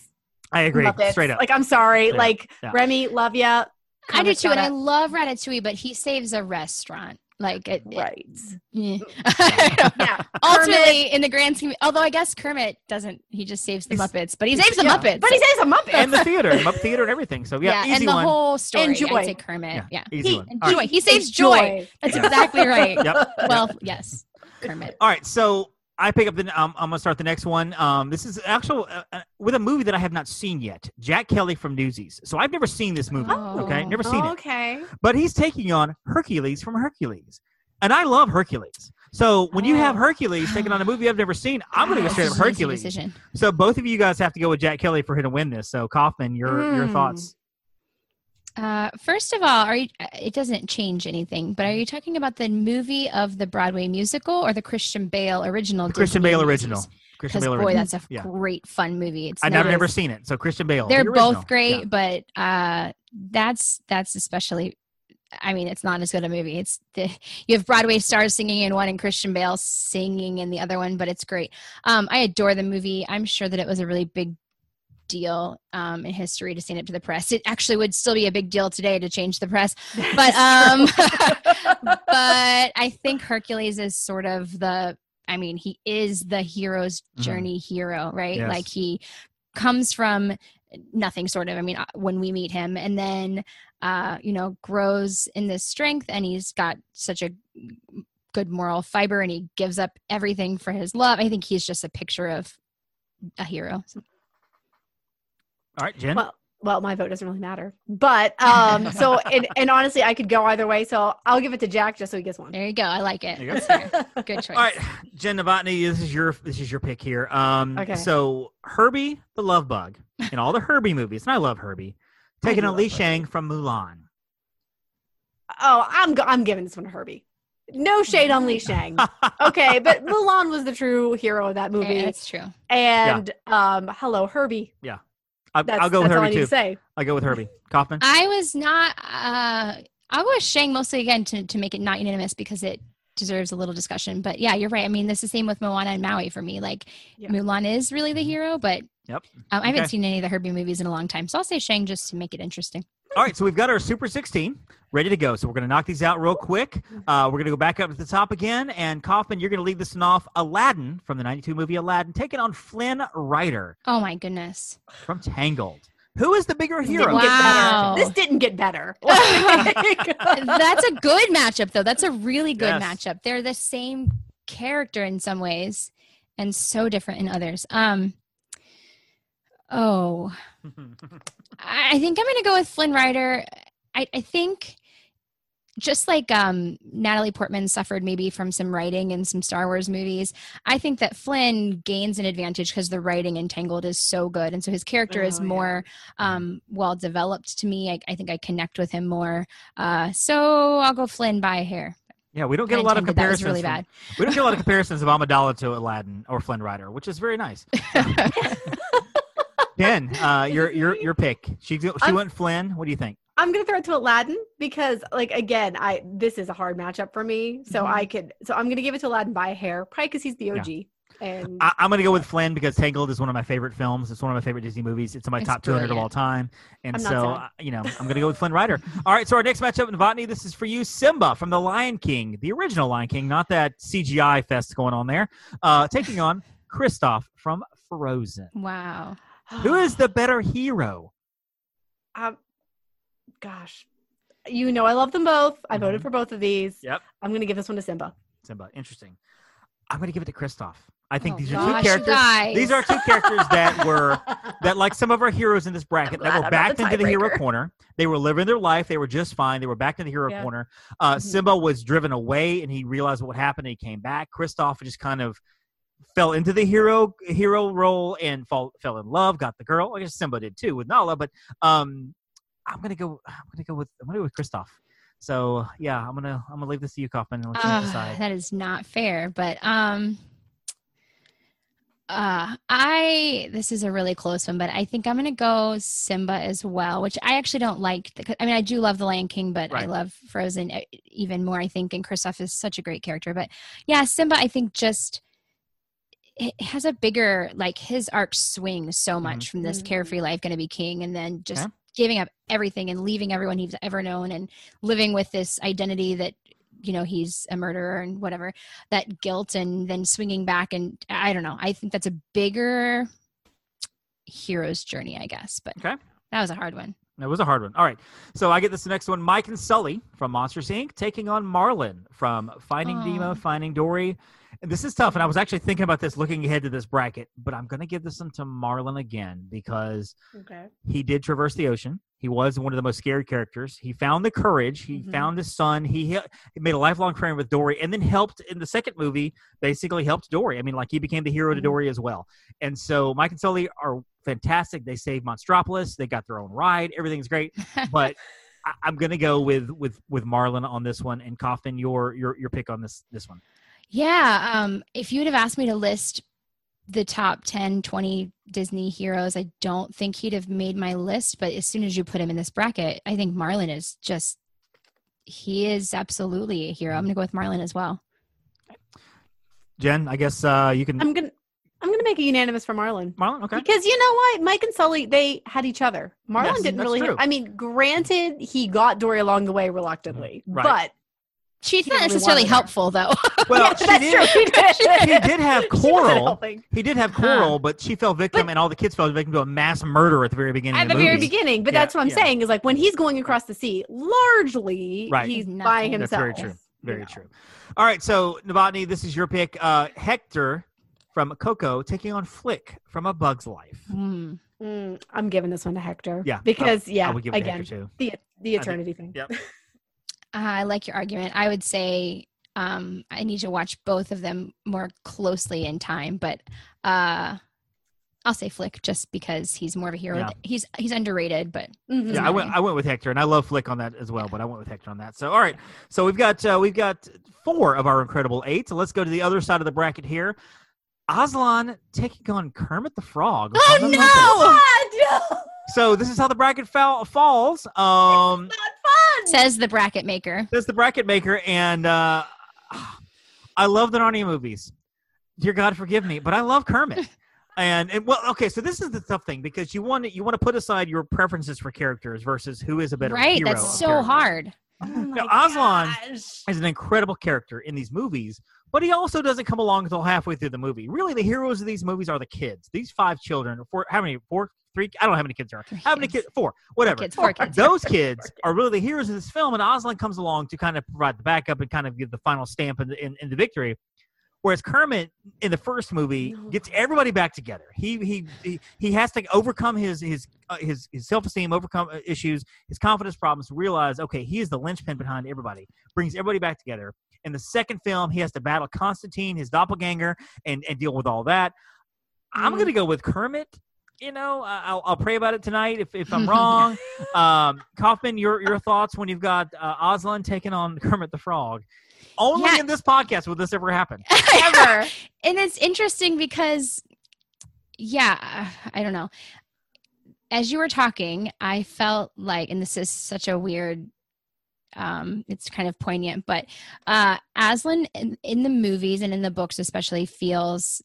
I agree. Muppets. Straight up. Like I'm sorry, Straight like Yeah. Remy, love ya. I do too, and I love Ratatouille, but he saves a restaurant. Like it, gotta- it- right. yeah. I don't know. Yeah. Ultimately, in the grand scheme, although I guess Kermit doesn't, he just saves the He's- Muppets, but he saves the yeah, Muppets. But he saves the Muppets and the theater, Muppet theater, and everything. So yeah, easy and the one. whole story. And joy. I'd say Kermit. Yeah, easy He- one. and joy. right. He saves It's joy. That's Yeah. exactly *laughs* right. Yep. Well, yes, Kermit. All right, so I pick up the. Um, I'm gonna start the next one. Um, this is actual uh, uh, with a movie that I have not seen yet. Jack Kelly from Newsies. So I've never seen this movie. Okay, Oh. never seen it. okay. But he's taking on Hercules from Hercules, and I love Hercules. So when you have Oh. Hercules taking on a movie I've never seen, I'm gonna go straight up is an easy Hercules. So both of you guys have to go with Jack Kelly for him to win this. So Kaufman, your your Mm. thoughts? Uh, first of all, are you, uh, it doesn't change anything, but are you talking about the movie of the Broadway musical or the Christian Bale original? Christian Bale original. Christian Bale boy, original. that's a Yeah. great fun movie. It's I've never, never seen it. So Christian Bale. they're the both great, Yeah. but uh, that's that's especially. I mean, it's not as good a movie. It's the, you have Broadway stars singing in one and Christian Bale singing in the other one, but it's great. Um, I adore the movie. I'm sure that it was a really big deal um, in history to stand up to the press. It actually would still be a big deal today to change the press, *laughs* but um, *laughs* but I think Hercules is sort of the. I mean, he is the hero's Mhm. journey hero, right? Yes. Like he comes from nothing sort of i mean uh, when we meet him and then uh you know grows in this strength and he's got such a good moral fiber and he gives up everything for his love i think he's just a picture of a hero All right, Jen. well, well, my vote doesn't really matter. But um, *laughs* so and, and honestly, I could go either way. So I'll give it to Jack just so he gets one. there you go i like it There you go. Good choice All right, Jen Novotny, this is your this is your pick here. Um, Okay. So Herbie the Love Bug in all the Herbie movies, and I love Herbie, taking do on Li Shang from Mulan. Oh, I'm I'm giving this one to Herbie. No shade on Li Shang. *laughs* Okay, but Mulan was the true hero of that Yeah, movie. that's true And um, hello, Herbie. I, That's, I'll go with that's all I Herbie need too. to say. I'll go with Herbie Kaufman. i was not uh i'll go with shang mostly again to, to make it not unanimous because it deserves a little discussion but yeah you're right i mean this is the same with moana and maui for me like Yeah. mulan is really the hero but Yep. um, i haven't Okay. seen any of the herbie movies in a long time so i'll say shang just to make it interesting All right, so we've got our Super 16 ready to go. So we're going to knock these out real quick. Uh, we're going to go back up to the top again. And Kaufman, you're going to lead this one off. Aladdin from the 92 movie Aladdin, taking on Flynn Rider oh my goodness from Tangled. Who is the bigger This hero? didn't Wow. This didn't get better. *laughs* that's a good matchup though that's a really good Yes. matchup they're the same character in some ways and so different in others um oh *laughs* I think I'm going to go with Flynn Rider. I, I think just like um, Natalie Portman suffered maybe from some writing in some Star Wars movies, I think that Flynn gains an advantage because the writing in Tangled is so good. And so his character is Oh, yeah. more um, well developed to me. I, I think I connect with him more. Uh, so I'll go Flynn by a hair. yeah, we don't get a lot of intended, that was comparisons. really from- bad. We don't get a lot of *laughs* comparisons of Amidala to Aladdin or Flynn Rider, which is very nice. *laughs* Jen, *laughs* uh, your your your pick. She she I'm- went Flynn. What do you think? I'm gonna throw it to Aladdin because, like, again, I this is a hard matchup for me. So Mm-hmm. I could, so I'm gonna give it to Aladdin by a hair, probably because he's the OG. And I, I'm going to go with Flynn because Tangled is one of my favorite films. It's one of my favorite Disney movies. It's in my It's top 200 of all time. And I'm so, uh, you know, I'm going to go with Flynn Rider. *laughs* all right. So our next matchup in Novotny, this is for you, Simba from The Lion King, the original Lion King, not that CGI fest going on there, uh, taking on *laughs* Kristoff from Frozen. Wow. Who is *gasps* the better hero? um, gosh, you know I love them both. I voted Mhm. for both of these. Yep. I'm gonna give this one to Simba. Simba. Interesting. I'm going to give it to Kristoff. I think Oh, these are two characters. guys. These are two characters that were *laughs* that like some of our heroes in this bracket that were I'm backed the into the hero corner. They were living their life. They were just fine. They were backed into the hero Yeah. corner. Uh, Mhm. Simba was driven away, and he realized what happened. And he came back. Kristoff just kind of fell into the hero hero role and fall, fell in love. Got the girl. I guess Simba did too with Nala. But um, I'm gonna go. I'm gonna go with. I'm gonna go with Kristoff. So yeah, I'm gonna I'm gonna leave this to you, Kaufman, and let you Uh, decide. that is not fair, but um uh I this is a really close one, but I think I'm gonna go Simba as well, which I actually don't like. The, I mean, I do love The Lion King, but I love Frozen e- even more. I think, and Kristoff is such a great character. But yeah, Simba, I think just it has a bigger like his arc swings so much from this carefree mm-hmm. life going to be king, and then just Okay. giving up everything and leaving everyone he's ever known and living with this identity that you know he's a murderer and whatever that guilt and then swinging back and i don't know i think that's a bigger hero's journey i guess but Okay. that was a hard one It was a hard one. All right. So I get this next one. Mike and Sully from Monsters Inc. taking on Marlin from Finding Oh. Nemo, Finding Dory. And this is tough. And I was actually thinking about this looking ahead to this bracket, but I'm going to give this one to Marlin again because Okay. he did traverse the ocean. He was one of the most scary characters. He found the courage. He Mhm. found his son. He, he made a lifelong friend with Dory and then helped in the second movie, basically helped Dory. I mean, like he became the hero to Mhm. Dory as well. And so Mike and Sully are fantastic. They saved Monstropolis. They got their own ride. Everything's great. But *laughs* I, I'm going to go with with with Marlin on this one. And Kaufman, your your your pick on this this one. Yeah um if you would have asked me to list the top 10 20 disney heroes i don't think he'd have made my list but as soon as you put him in this bracket i think marlin is just he is absolutely a hero i'm gonna go with marlin as well Jen, I guess uh, you can. I'm gonna I'm gonna make a unanimous for Marlon. Marlin, okay. Because you know what? Mike and Sully, they had each other. Marlin Yes, didn't really true. I mean, granted, he got Dory along the way reluctantly. Right. But she's not necessarily wanted her. helpful though *laughs* Well, Yeah, she did. true. He *laughs* did. He did have *laughs* Coral. He did have Huh. Coral, but she fell victim, and all the kids fell victim to a mass murder at the very beginning At of the the very movie. beginning, but Yeah, that's what I'm yeah. saying is like when he's going across the sea, largely Right. he's Nothing. by That's himself. very true. Very you know. true. All right, so Novotny, this is your pick. Uh, Hector from Coco taking on Flik from A Bug's Life. Hmm. Mm, I'm giving this one to Hector. Yeah, because I yeah, would give it to again, Hector too. the the think- eternity thing. Yep. Uh, I like your argument. I would say um, I need to watch both of them more closely in time, but uh, I'll say Flik just because he's more of a hero. Yeah. He's he's underrated, but Mhm. Yeah, I went. I went with Hector, and I love Flik on that as well. But I went with Hector on that. So, all right. So we've got uh, we've got four of our incredible eight. So let's go to the other side of the bracket here. Aslan taking on Kermit the Frog. Oh, no! Muppets. God, no! *laughs* So this is how the bracket fall, falls. Um, Not fun. Says the bracket maker. Says the bracket maker, and uh, I love the Narnia movies. Dear God, forgive me, but I love Kermit. *laughs* And, and well, okay, so this is the tough thing because you want to you want to put aside your preferences for characters versus who is a better Right, hero that's so characters. hard. Oh Now, Aslan gosh. is an incredible character in these movies, but he also doesn't come along until halfway through the movie. Really, the heroes of these movies are the kids. These five children, four, how many? Four, three? I don't know how many kids there are. Three How many kids. kids? Four, whatever. Kids, *laughs* four kids. Those kids are really the heroes of this film, and Aslan comes along to kind of provide the backup and kind of give the final stamp in the, in, in the victory. Whereas Kermit in the first movie gets everybody back together. He he he, he has to overcome his his uh, his, his self esteem, overcome uh, issues, his confidence problems. Realize okay, he is the linchpin behind everybody. Brings everybody back together. In the second film, he has to battle Constantine, his doppelganger, and and deal with all that. I'm Mm. gonna go with Kermit. You know, I'll, I'll pray about it tonight if, if I'm *laughs* wrong. um, Kaufman, your your thoughts when you've got uh, Aslan taking on Kermit the Frog? Only Yeah. in this podcast will this ever happen. *laughs* Ever. *laughs* and it's interesting because yeah i don't know as you were talking i felt like and this is such a weird um it's kind of poignant but uh aslan in, in the movies and in the books especially feels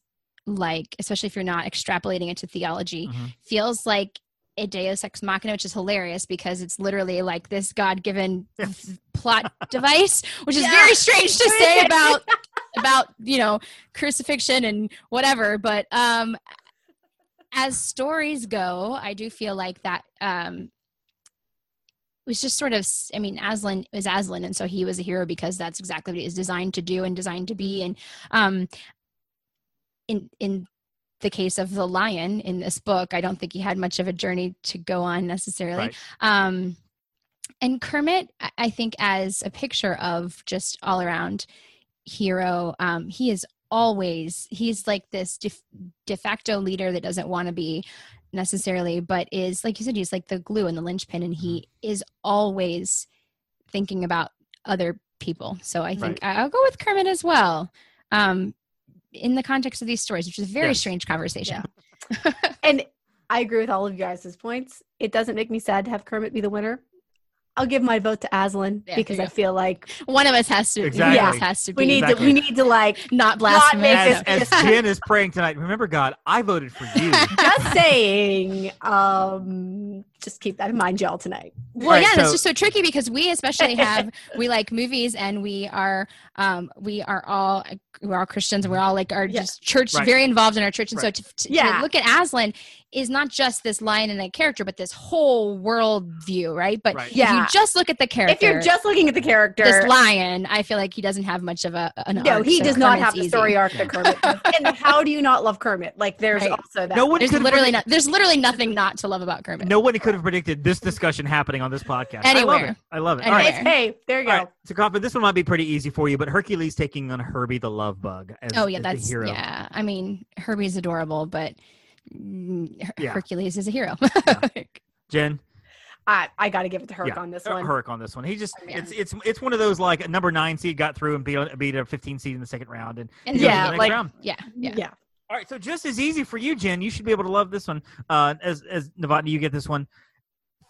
like, especially if you're not extrapolating it to theology, Mhm. feels like a Deus Ex Machina, which is hilarious because it's literally like this God-given Yeah. plot device, which is Yeah. very strange to say *laughs* about about you know crucifixion and whatever. But um, as stories go, I do feel like that um, was just sort of i mean aslan is aslan and so he was a hero because that's exactly what he is designed to do and designed to be and um in in the case of the lion in this book i don't think he had much of a journey to go on necessarily Right. um and kermit I- think as a picture of just all around hero um he is always he's like this de, de facto leader that doesn't want to be necessarily but is like you said he's like the glue and the linchpin and he Mm-hmm. is always thinking about other people so i think Right. I'll go with kermit as well um in the context of these stories which is a very Yes. strange conversation And I agree with all of you guys' points. It doesn't make me sad to have Kermit be the winner. I'll give my vote to Aslan Yeah, because I feel like one of us has to Exactly. one of us has to be we need Exactly. to we need to like not Not blasphemous make As, this- as *laughs* Jen is praying tonight, remember, God, I voted for you. *laughs* just saying. Um, just keep that in mind, y'all tonight. Well, Right, yeah, so- it's just so tricky because we especially have *laughs* we like movies and we are um we are all we're all Christians and we're all like are Yeah. just church Right. very involved in our church and Right. so to, to, to Yeah. look at Aslan is not just this lion and a character but this whole world view, right? But Right. if Yeah. you just look at the character, If you're just looking at the character, this lion, I feel like he doesn't have much of a an no, arc, he so does not Kermit's have the easy. story arc that Kermit does. *laughs* And how do you not love Kermit? Like, there's Right. also that. No one There's literally predict- not, there's literally nothing not to love about Kermit. No one could have predicted this discussion happening on this podcast. I love it. I love it. All right. Anywhere. It's- hey, there you go. right, so Kaufman, this one might be pretty easy for you, but Hercules taking on Herbie the Love Bug as, Oh yeah, as the that's hero. yeah. I mean, Herbie's adorable, but Her- Yeah. Hercules is a hero. *laughs* Jen, I, I got to give it to Herc Yeah. on this uh, one. Herc on this one. He just Oh, yeah. it's it's it's one of those like a number nine seed got through and beat a, beat a 15 seed in the second round and And he goes to yeah, like- round. yeah, yeah. yeah. All right, so just as easy for you, Jen. You should be able to love this one. Uh, as as Novotny, you get this one.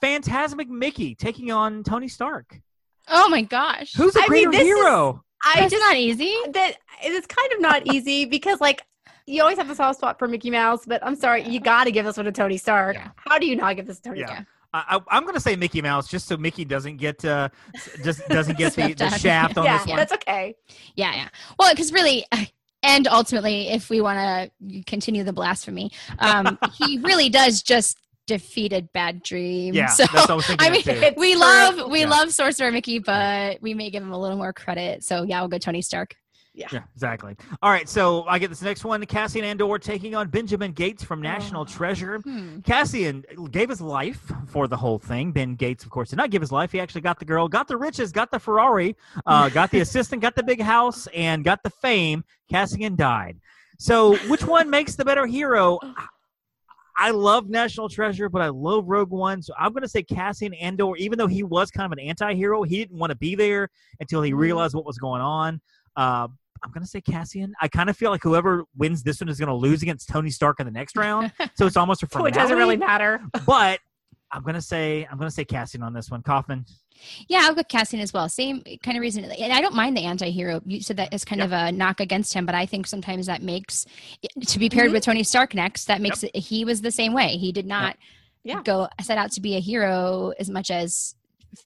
Fantasmic Mickey taking on Tony Stark. Oh my gosh. Who's a I mean, greater this is- hero? I That's just not easy. that it's kind of not easy because like you always have a soft spot for Mickey Mouse, but I'm sorry, you got to give this one to Tony Stark. Yeah. How do you not give this to Tony Yeah. Stark? I, I, I'm going to say Mickey Mouse just so Mickey doesn't get uh, just doesn't get *laughs* the, the shaft on Yeah, this one. that's okay. Yeah, yeah. Well, because really, and ultimately, if we want to continue the blasphemy, um, he *laughs* really does just defeated Bad Dream. Yeah, so I. I mean, too. We love we Yeah. love Sorcerer Mickey, but we may give him a little more credit. So yeah, we'll go Tony Stark. Yeah, exactly. All right, so I get this next one. Cassian Andor taking on Benjamin Gates from National Oh. Treasure. Hmm. Cassian gave his life for the whole thing. Ben Gates, of course, did not give his life. He actually got the girl, got the riches, got the Ferrari, uh, *laughs* got the assistant, got the big house, and got the fame. Cassian died. So, which one makes the better hero? I love National Treasure, but I love Rogue One. So I'm going to say Cassian Andor, even though he was kind of an anti hero, he didn't want to be there until he realized what was going on. Uh, I'm going to say Cassian. I kind of feel like whoever wins this one is going to lose against Tony Stark in the next round. So it's almost a *laughs* So it doesn't really matter. But I'm going to say I'm going to say Cassian on this one. Kaufman. Yeah, I'll go Cassian as well. Same kind of reason. And I don't mind the anti-hero. You said that as kind of a knock against him, but I think sometimes that makes to be paired Mhm. with Tony Stark next, that makes it he was the same way. He did not Yeah. go set out to be a hero as much as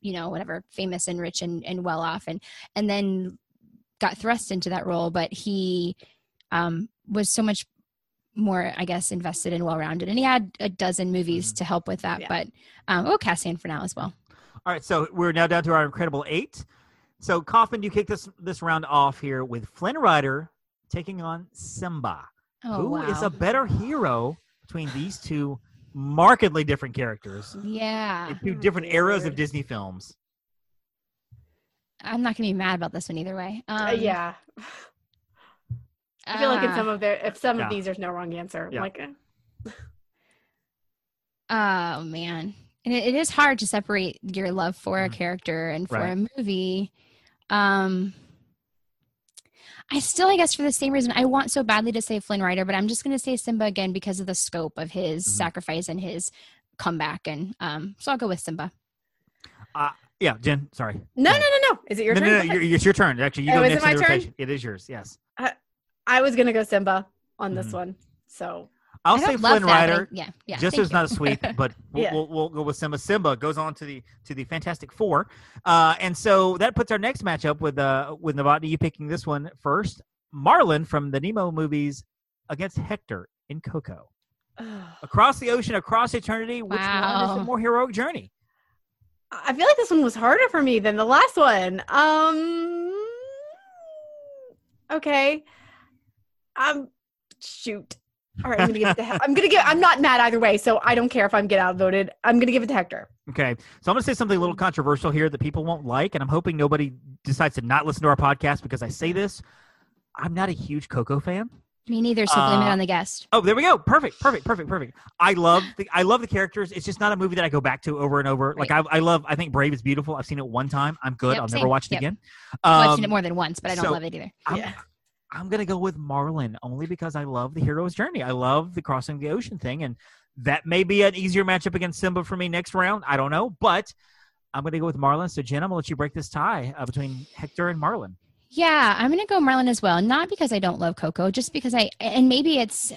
you know, whatever, famous and rich and, and well off and and then got thrust into that role, but he um was so much more, I guess, invested and well rounded. And he had a dozen movies to help with that. Yeah. But um oh Cassian for now as well. All right, so we're now down to our incredible eight. So Kaufman, do you kick this this round off here with Flynn Rider taking on Simba. Oh Who wow. is a better hero between these two markedly different characters yeah. two different eras of Disney films? I'm not gonna be mad about this one either way. Um, Uh, yeah. I feel like in uh, some of their, if some Yeah. of these, there's no wrong answer. Yeah. Like, eh. Oh man, and it, it is hard to separate your love for a Mhm. character and for Right. a movie. Um, I still, I guess, for the same reason, I want so badly to say Flynn Rider, but I'm just going to say Simba again because of the scope of his Mhm. sacrifice and his comeback, and um, so I'll go with Simba. Yeah, Jen. Sorry. no, no, no, no. Is it your no, turn? no, Go no, it's your turn. Actually, you Oh, go is it my turn? rotation. It is yours. Yes. I was gonna go Simba. on this Mhm. one. So I'll I say Flynn that, but I- Rider. yeah, yeah. just as not a sweep, *laughs* but we'll, Yeah. we'll, we'll go with Simba. Simba goes on to the to the Fantastic Four, uh, and so that puts our next matchup with uh with Novotny. You picking this one first, Marlin from the Nemo movies against Hector in Coco. Across the ocean, across eternity, which one is the Wow. more heroic journey? I feel like this one was harder for me than the last one. Um okay. Um shoot. All right, I'm gonna give it to I'm gonna give I'm not mad either way, so I don't care if I'm get outvoted. I'm gonna give it to Hector. Okay, so I'm to say something a little controversial here that people won't like, and I'm hoping nobody decides to not listen to our podcast because I say this. I'm not a huge Coco fan. Me neither. So blame it Uh, on the guest. Oh, there we go. Perfect, perfect, perfect, perfect. I love the I love the characters. It's just not a movie that I go back to over and over. Like I, I love. I think Brave is beautiful. I've seen it one time. I'm good. Yep, I'll never same. watch it Yep. again. Well, I've Um, seen it more than once, but I don't so- love it either. I'm, Yeah. I'm gonna go with Marlin only because I love the hero's journey. I love the crossing the ocean thing, and that may be an easier matchup against Simba for me next round. I don't know, but I'm gonna go with Marlin. So Jen, I'm gonna let you break this tie uh, between Hector and Marlin. Yeah, I'm gonna go Marlin as well. Not because I don't love Coco, just because I and maybe it's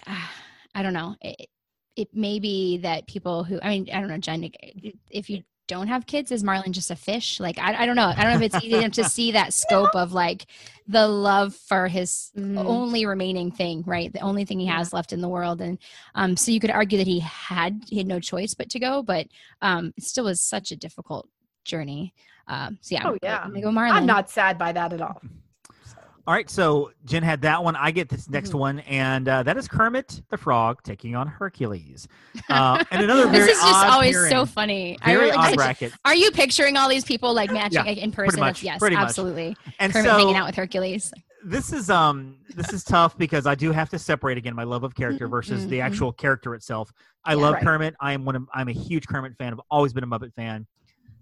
I don't know. It, it may be that people who I mean I don't know, Jen. If you don't have kids, is Marlin just a fish? Like I, I don't know. I don't know if it's easy enough to *laughs* see that scope of like the love for his Mhm. only remaining thing, right? The only thing he has left in the world, and um, so you could argue that he had he had no choice but to go, but um, it still was such a difficult journey. Um, so yeah, Oh, I'm- yeah. Go Marlin. I'm not sad by that at all. All right, so Jen had that one. I get this next Mhm. one, and uh, that is Kermit the Frog taking on Hercules. *laughs* Uh, and another very this is just always so pairing. funny. I Very really odd just- *laughs* bracket. Are you picturing all these people like matching Yeah, in person? much, yes, absolutely. And Kermit so hanging out with Hercules. this is um this is tough because I do have to separate again my love of character versus the Mhm. actual character itself. I Yeah. love Right. Kermit. I am one of I'm a huge Kermit fan. I've always been a Muppet fan.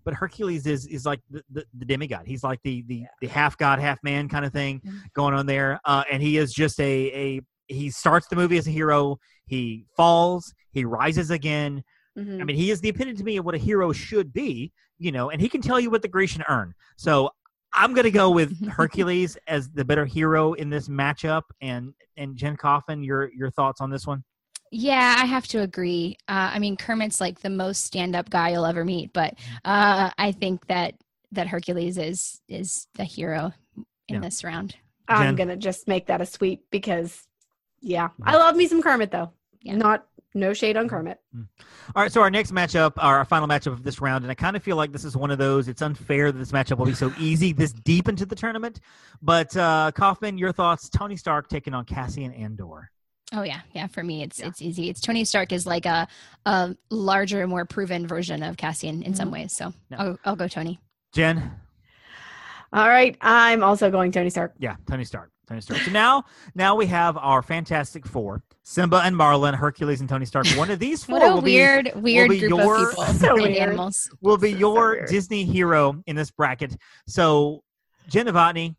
But Hercules is is like the, the, the demigod. He's like the the, the half god, half man kind of thing Mhm. going on there. Uh, and he is just a a he starts the movie as a hero. He falls. He rises again. Mhm. I mean, he is the epitome to me of what a hero should be, you know, and he can tell you what the Grecian urn. So I'm going to go with *laughs* Hercules as the better hero in this matchup. And and Jen Kaufman, your your thoughts on this one? Yeah, I have to agree. Uh, I mean, Kermit's like the most stand-up guy you'll ever meet, but uh, I think that that Hercules is is the hero in Yeah. this round. I'm Jen? gonna just make that a sweep because yeah. I love me some Kermit though. Yeah. Not no shade on Kermit. All right, so our next matchup, our final matchup of this round, and I kind of feel like this is one of those. It's unfair that this matchup will be so easy this deep into the tournament. But uh, Kaufman, your thoughts? Tony Stark taking on Cassian Andor. Oh yeah, yeah. For me, it's Yeah. it's easy. It's Tony Stark is like a a larger, more proven version of Cassian in some mm-hmm. ways. So Yeah. I'll, I'll go Tony. Jen, All right. I'm also going Tony Stark. Yeah, Tony Stark. Tony Stark. So now, now we have our Fantastic Four: Simba and Marlin, Hercules and Tony Stark. One of these *laughs* four What a will weird, weird be group your- of people So and weird. animals. will be So your weird. Disney hero in this bracket. So Jen Novotny,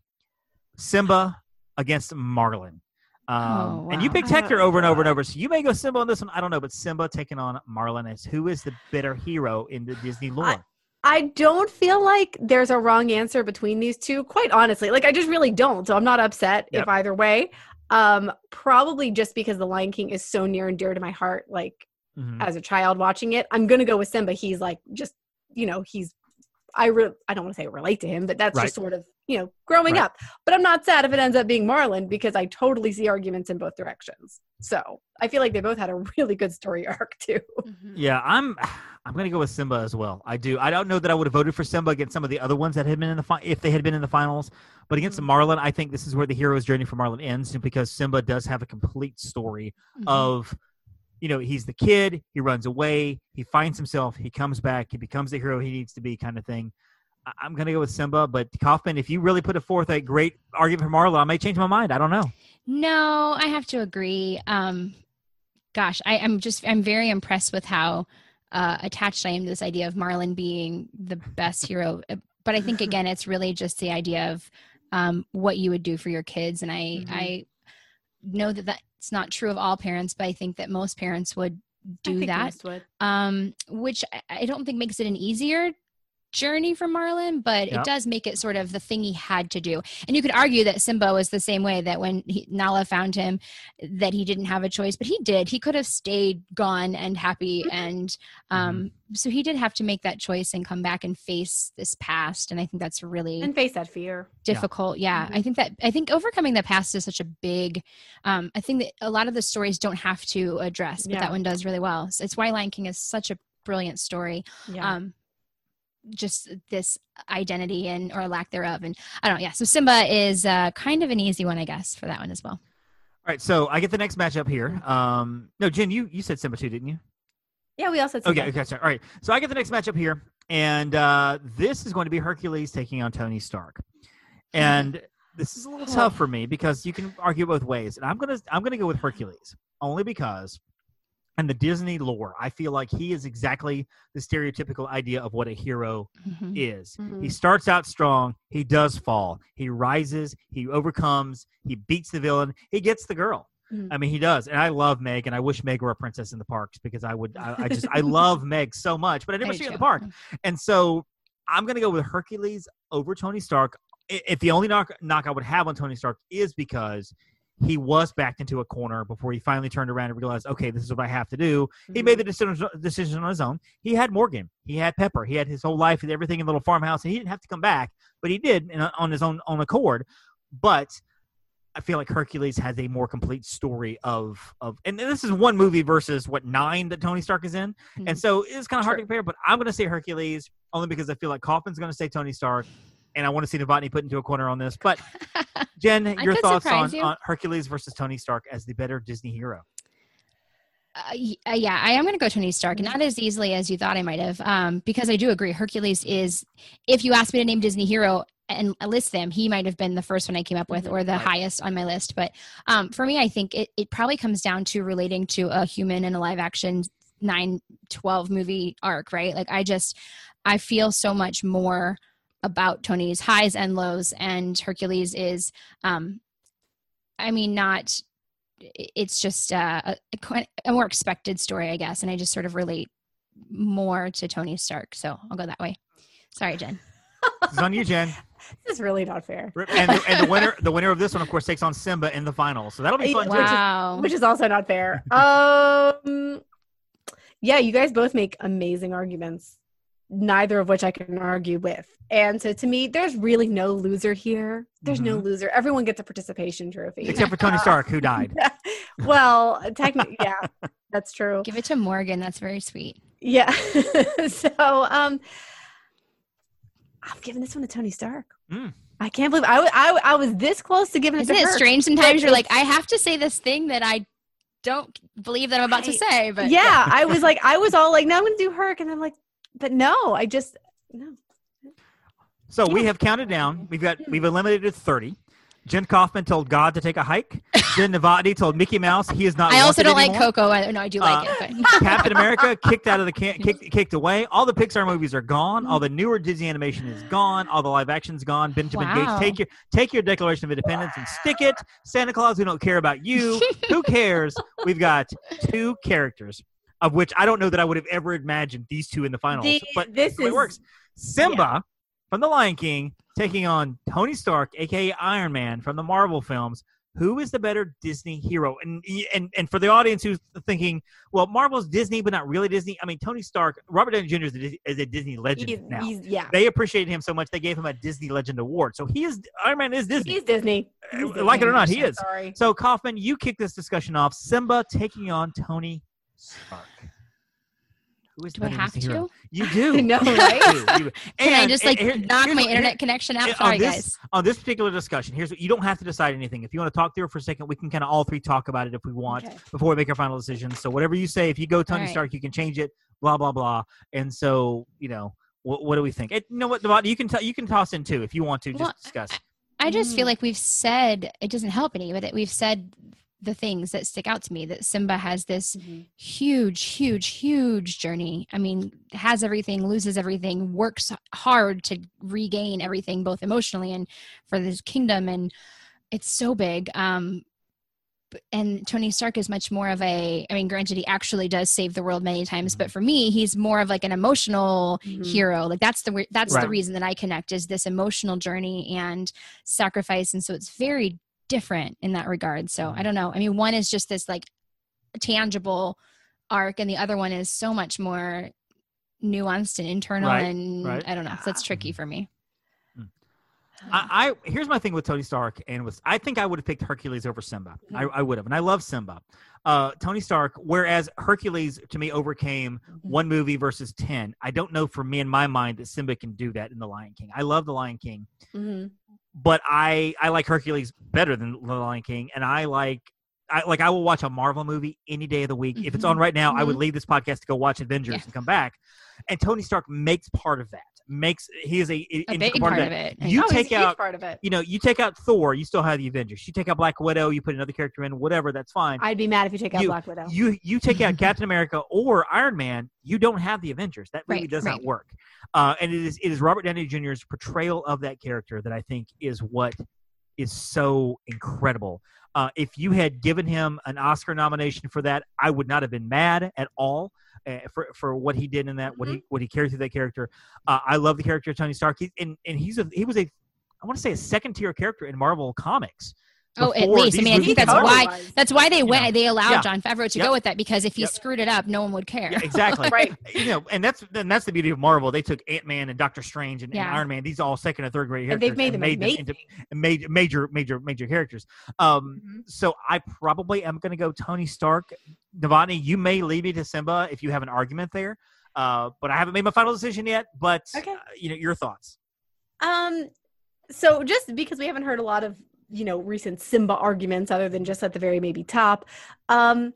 Simba against Marlin. Um, Oh, And you wow. picked Hector *laughs* over and over and over, so you may go Simba on this one. I don't know, but Simba taking on Marlin as who is the bitter hero in the Disney lore? I don't feel like there's a wrong answer between these two, quite honestly. Like I just really don't. So I'm not upset Yep. if either way. Um, probably just because The Lion King is so near and dear to my heart, like Mhm. as a child watching it. I'm gonna go with Simba. He's like just, you know, he's I re- I don't want to say relate to him, but that's Right. just sort of, you know, growing Right. up. But I'm not sad if it ends up being Marlin because I totally see arguments in both directions. So I feel like they both had a *laughs* really good story *laughs* arc too. Yeah, I'm. I'm gonna go with Simba as well. I do. I don't know that I would have voted for Simba against some of the other ones that had been in the fi- if they had been in the finals. But against Mhm. Marlin, I think this is where the hero's journey for Marlin ends, because Simba does have a complete story Mhm. of, you know, he's the kid, he runs away, he finds himself, he comes back, he becomes the hero he needs to be, kind of thing. I- I'm gonna go with Simba, but Kaufman, if you really put forth a great argument for Marlin, I may change my mind. I don't know. No, I have to agree. Um, gosh, I, I'm just I'm very impressed with how uh, attached I am to this idea of Marlin being the best hero. *laughs* But I think again, it's really just the idea of um, what you would do for your kids, and I Mhm. I know that that's not true of all parents, but I think that most parents would do that um, which I- I don't think makes it an easier journey for Marlin, but Yeah. it does make it sort of the thing he had to do. And you could argue that Simba was the same way that when he, Nala found him, that he didn't have a choice, but he did. He could have stayed gone and happy, Mhm. and um, so he did have to make that choice and come back and face this past. And I think that's really and face that fear. difficult yeah Mhm. i think that i think overcoming the past is such a big um i think that a lot of the stories don't have to address but Yeah. that one does really well so it's why lion king is such a brilliant story Yeah. um just this identity and or lack thereof and i don't know yeah so simba is uh kind of an easy one i guess for that one as well All right, so I get the next matchup here. Um, no, Jen, you you said Simba too, didn't you? yeah, we also said Okay, Simba. okay, sorry. All right, so I get the next matchup here, and uh, this is going to be Hercules taking on Tony Stark, and this is a little tough for me because you can argue both ways, and I'm gonna I'm gonna go with Hercules only because. In the Disney lore, I feel like he is exactly the stereotypical idea of what a hero Mhm. is. Mhm. He starts out strong, he does fall, he rises, he overcomes, he beats the villain, he gets the girl. Mhm. I mean, he does, and I love Meg, and I wish Meg were a princess in the parks because I would, I, I just, I *laughs* love Meg so much, but I never I see her in the park, and so I'm gonna go with Hercules over Tony Stark. If the only knock, knock I would have on Tony Stark is because he was backed into a corner before he finally turned around and realized, okay, this is what I have to do. He Mhm. made the decision, decision on his own. He had Morgan, he had Pepper, he had his whole life and everything in the little farmhouse, and he didn't have to come back, but he did in, on his own own accord. But I feel like Hercules has a more complete story of of, and this is one movie versus what nine that Tony Stark is in, and Mhm. so it's kind of hard to compare. But I'm going to say Hercules only because I feel like Kaufman's going to say Tony Stark, and I want to see Novotny put into a corner on this. But *laughs* Jen, your thoughts on, you. on Hercules versus Tony Stark as the better Disney hero? Uh, uh, yeah, I am going to go Tony Stark, Mm-hmm. and not as easily as you thought I might have, um, because I do agree. Hercules is, if you asked me to name Disney hero and list them, he might have been the first one I came up with, Mhm, or the right. highest on my list. But um, for me, I think it, it probably comes down to relating to a human in a live action 9, 12 movie arc, right? Like, I just, I feel so much more about Tony's highs and lows, and Hercules is, um, I mean, not it's just uh, a, a a more expected story, I guess, and I just sort of relate more to Tony Stark. So I'll go that way. Sorry, Jen. This is on you, Jen. *laughs* This is really not fair. And the, and the winner, the winner of this one, of course, takes on Simba in the final. So that'll be fun. Which is- too. Wow. which is also not fair. Um, yeah, you guys both make amazing arguments, neither of which I can argue with. And so, to me, there's really no loser here. There's no loser. Everyone gets a participation trophy, Except for Tony Stark, who died. *laughs* well, technically, *laughs* yeah, that's true. Give it to Morgan. That's very sweet. Yeah. *laughs* so, um, I'm giving this one to Tony Stark. Mm. I can't believe I, wa- I, I was this close to giving it Isn't to it her. strange sometimes? You're like, I have to say this thing that I don't believe that I'm about to say, but yeah, I was like, I was all like, no, I'm going to do Herc. And I'm like, but no, I just, no. So we have counted down. We've got we've eliminated thirty. Jen Kaufman told God to take a hike. Jen Novotny told Mickey Mouse he is not. I also don't like. Coco. I- No, I do like Uh, it, but *laughs* Captain America kicked out of the can- *laughs* kicked kicked away. All the Pixar movies are gone. All the newer Disney animation is gone. All the live action's gone. Benjamin Wow. Gates, take your take your Declaration of Independence and stick it. Santa Claus, we don't care about you. *laughs* Who cares? We've got two characters, of which I don't know that I would have ever imagined these two in the finals. The- but this that's the way is- works. Simba from The Lion King taking on Tony Stark, aka Iron Man from the Marvel films. Who is the better Disney hero? And and and for the audience who's thinking, well, Marvel's Disney, but not really Disney. I mean, Tony Stark, Robert Downey Jr. is a, is a Disney legend He's, now. he's yeah. they appreciated him so much they gave him a Disney Legend Award. So he is Iron Man is Disney. He's Disney. He's Uh, like it or not, he is. Sorry. So Kaufman, you kick this discussion off. Simba taking on Tony Stark. Who is do I have to? You do. *laughs* No, right? You- *laughs* Can I just like here- knock my internet connection out? Sorry, on this, guys. on this particular discussion, here's what you don't have to decide anything. If you want to talk through it for a second, we can kind of all three talk about it if we want Okay. before we make our final decision. So whatever you say, if you go Tony right. Stark, you can change it. Blah blah blah. And so you know, what, what do we think? It, you know what, Devon, you can t- you can toss in too if you want to just Well, discuss. I just feel Mm. like we've said it doesn't help any, but that we've said the things that stick out to me. That Simba has this huge, huge, huge journey. I mean, has everything, loses everything, works hard to regain everything, both emotionally and for this kingdom. And it's so big. Um, and Tony Stark is much more of a I mean granted he actually does save the world many times but for me he's more of like an emotional Mhm. hero like that's the re- that's the reason that I connect is this emotional journey and sacrifice and so it's very different in that regard so Mm-hmm. I don't know I mean one is just this like tangible arc and the other one is so much more nuanced and internal Right, and right. I don't know so that's tricky for me I, I here's my thing with Tony Stark and with I think I would have picked Hercules over Simba. I, I would have, and I love Simba. Uh, Tony Stark, whereas Hercules to me overcame one movie versus ten. I don't know for me in my mind that Simba can do that in The Lion King. I love The Lion King, Mhm. but I I like Hercules better than The Lion King, and I like. I like I will watch a Marvel movie any day of the week. If it's Mhm. on right now, I would Mhm. leave this podcast to go watch Avengers Yeah. and come back. And Tony Stark makes part of that. Makes he is a, a big part part of of it You Oh, take out part of it. you know, you take out Thor, you still have the Avengers. You take out Black Widow, you put another character in, whatever, that's fine. I'd be mad if you take out You- Black Widow. You you take out *laughs* Captain America or Iron Man, you don't have the Avengers. That really Right, does not work. Uh, and it is it is Robert Downey Jr.'s portrayal of that character that I think is what is so incredible. Uh, if you had given him an Oscar nomination for that, I would not have been mad at all uh, for for what he did in that, what he what he carried through that character. Uh, I love the character of Tony Stark, he, and and he's a he was a I want to say a second tier character in Marvel comics. Oh, at least. I mean, I think that's why was. that's why they You went. know. They allowed Yeah. Jon Favreau to Yep. go with that because if he Yep. screwed it up, no one would care. Yeah, exactly. *laughs* Right. You know, and that's and that's the beauty of Marvel. They took Ant Man and Doctor Strange and, and Iron Man. These are all second and third grade And they've made them into major, major, major, major characters. Um, Mhm. so I probably am going to go Tony Stark. Devani, you may lead me to Simba if you have an argument there, uh, but I haven't made my final decision yet. But Okay. uh, you know, your thoughts. Um, so just because we haven't heard a lot of you know recent Simba arguments, other than just at the very maybe top, um,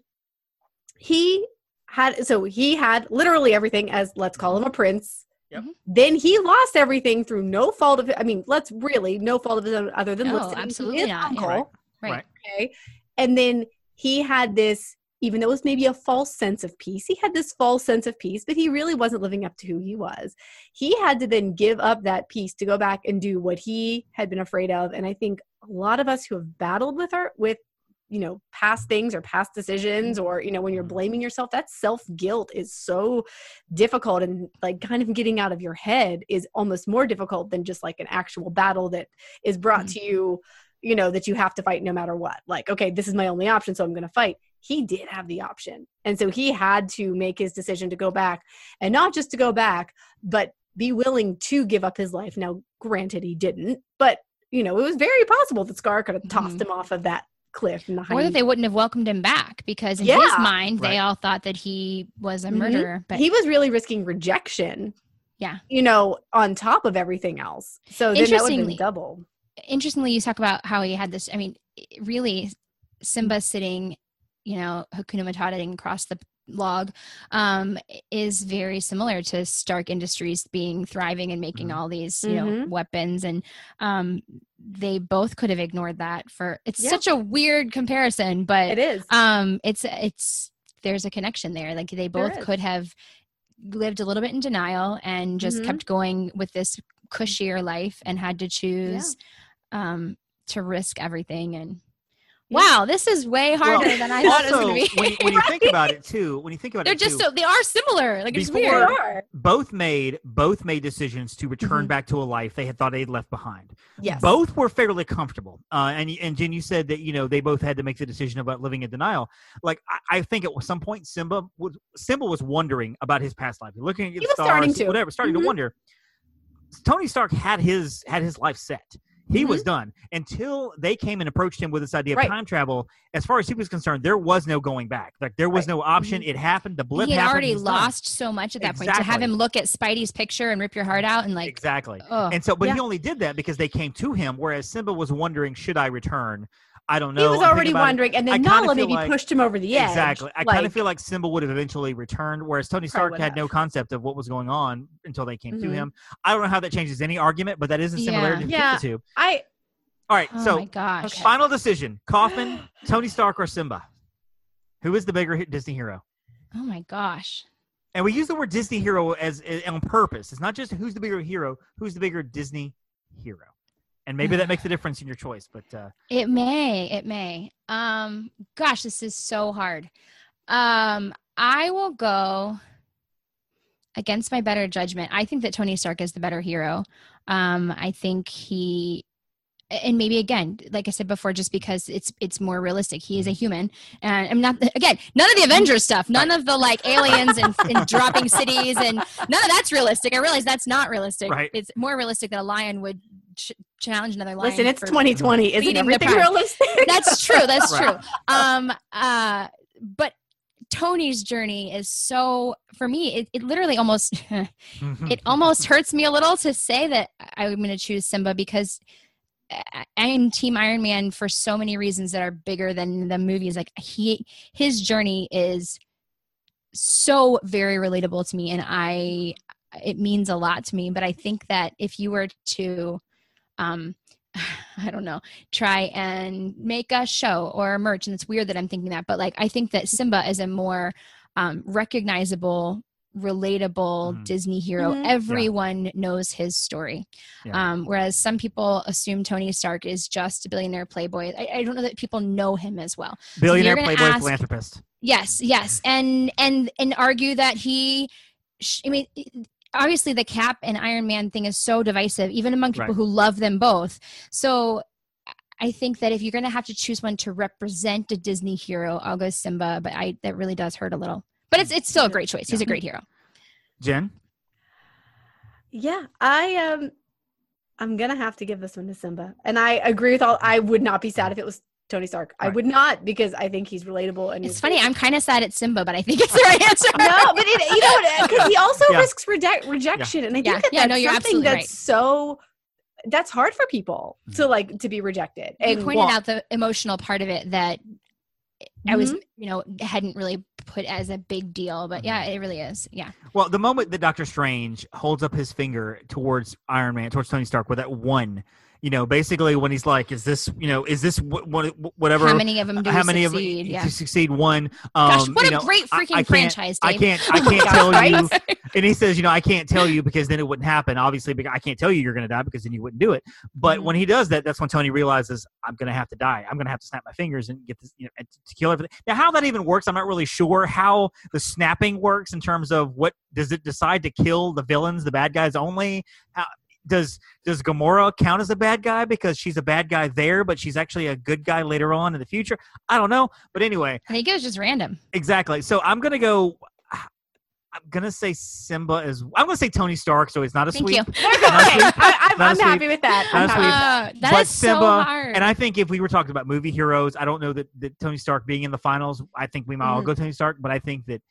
he had so he had literally everything as let's call him a prince. Yep. Then he lost everything through no fault of I mean, let's really no fault of his own other than No, listening to absolutely his not. uncle. Right. Right. Right. Okay. And then he had this, even though it was maybe a false sense of peace, he had this false sense of peace, but he really wasn't living up to who he was. He had to then give up that peace to go back and do what he had been afraid of. And I think a lot of us who have battled with our with, you know, past things or past decisions, or, you know, when you're blaming yourself, that self guilt is so difficult. And like kind of getting out of your head is almost more difficult than just like an actual battle that is brought Mhm. to you you know that you have to fight no matter what like okay this is my only option so i'm going to fight he did have the option and so he had to make his decision to go back and not just to go back but be willing to give up his life now granted he didn't but you know it was very possible that scar could have tossed Mhm. him off of that cliff in the Or that they wouldn't have welcomed him back because in his Yeah. mind they all thought that he was a Mhm. murderer. But he was really risking rejection Yeah. you know on top of everything else so then that would have Interestingly- been double interestingly, you talk about how he had this. I mean, really, Simba sitting, you know, Hakuna Matata and across the log, um, is very similar to Stark Industries being thriving and making Mhm. all these, you know, Mhm. weapons, and um, they both could have ignored that. For it's Yeah. such a weird comparison, but it is um, it's it's there's a connection there. Like they both could have lived a little bit in denial and just Mhm. kept going with this cushier life and had to choose um to risk everything and Yeah. Wow this is way harder Well, than i thought it was going to be when, when you *laughs* think about it too, when you think about it, they're it just too, so they are similar like it's weird both made both made decisions to return Mhm. back to a life they had thought they'd left behind. yes Both were fairly comfortable. Uh, and and Jen, you said that you know they both had to make the decision about living in denial. Like I, I think at some point Simba was Simba was wondering about his past life, looking at the He was stars, starting to. whatever, starting Mhm. to wonder. Tony Stark had his had his life set. He was done until they came and approached him with this idea of Mm-hmm. Right. time travel. As far as he was concerned, there was no going back. Like there was Right. Mm-hmm. no option. It happened. The blip he had happened. already he's done. lost so much at that point to have him look at spidey's picture and rip your heart out and like exactly. oh And so, but he only did that because they came to him. Whereas Simba was wondering, should I return? I don't know. he was already about it. wondering, and then kinda Nala maybe like- pushed him over the edge. Exactly. I like, kind of feel like Simba would have eventually returned, whereas Tony Stark would had no concept of what was going on until they came to Mhm. him. I don't know how that changes any argument, but that is a Yeah. similarity between Yeah. the two. I All right. oh so, my gosh Okay. final decision: Kaufman, *gasps* Tony Stark, or Simba? Who is the bigger Disney hero? oh my gosh And we use the word Disney hero as, as on purpose. It's not just who's the bigger hero, who's the bigger Disney hero. And maybe that makes a difference in your choice. But uh, It may. It may. Um, gosh, this is so hard. Um, I will go against my better judgment. I think that Tony Stark is the better hero. Um, I think he and maybe again, like I said before, just because it's it's more realistic. He is a human, and I'm not again. None of the Avengers stuff, none of the like aliens and, and *laughs* dropping cities, and none of that's realistic. I realize that's not realistic. Right. It's more realistic that a lion would ch- challenge another lion. Listen, it's 2020. Isn't the everything realistic? that's true that's *laughs* Right. true um uh but tony's journey is so for me it, it literally almost *laughs* it almost hurts me a little to say that i'm going to choose simba because I- i'm team iron man for so many reasons that are bigger than the movies. Like he his journey is so very relatable to me and i it means a lot to me. But i think that if you were to um *sighs* i don't know try and make a show or a merch and it's weird that i'm thinking that but like i think that simba is a more um, recognizable relatable Mhm. disney hero Mhm. everyone knows his story Yeah. um, whereas some people assume tony stark is just a billionaire playboy I, I don't know that people know him as well billionaire gonna playboy ask- philanthropist. Yes, yes, and and and argue that he. I mean, obviously, the Cap and Iron Man thing is so divisive, even among people Right. who love them both. So, I think that if you're going to have to choose one to represent a Disney hero, I'll go Simba. But I that really does hurt a little. But it's it's still a great choice. He's a great hero. Jen, Yeah, I um I'm gonna have to give this one to Simba. And I agree with all I would not be sad if it was Tony Stark. I would not because I think he's relatable and It's he's funny. I'm kind of sad at Simba, but I think it's the right *laughs* answer. no, but it, you know *laughs* because he also Yeah. risks reject, rejection, and I think Yeah. that Yeah, that's no, you're something that's right. so that's hard for people to like to be rejected. you pointed well, out the emotional part of it that I was, mm-hmm. you know, hadn't really put as a big deal, but mm-hmm. yeah, it really is. Yeah. well, the moment that Doctor Strange holds up his finger towards Iron Man, towards Tony Stark, with that one, you know, basically when he's like, "Is this, you know, is this what, what whatever?" How many of them do how many succeed? of them yeah. to succeed? One. Um, Gosh, what a know, great freaking I can't- franchise, I can't. I Oh can't tell you. *laughs* And he says, you know, I can't tell you because then it wouldn't happen. Obviously, because I can't tell you you're going to die because then you wouldn't do it. But Mhm. when he does that, that's when Tony realizes I'm going to have to die. I'm going to have to snap my fingers and get this, you know, to kill everything. Now, how that even works, I'm not really sure. How the snapping works in terms of what does it decide to kill the villains, the bad guys only? How, does does Gamora count as a bad guy because she's a bad guy there, but she's actually a good guy later on in the future? I don't know. But anyway, I think it was just random. Exactly. So I'm gonna go. *sighs* I'm gonna say Simba is. I'm gonna say Tony Stark, so he's not a Thank sweep. you. you go. Not Okay. I, I'm, Not a I'm happy with that. I'm Not happy. Uh, that But is so Simba- hard. And I think if we were talking about movie heroes, I don't know that, that Tony Stark being in the finals. I think we might all Mhm. go Tony Stark, but I think that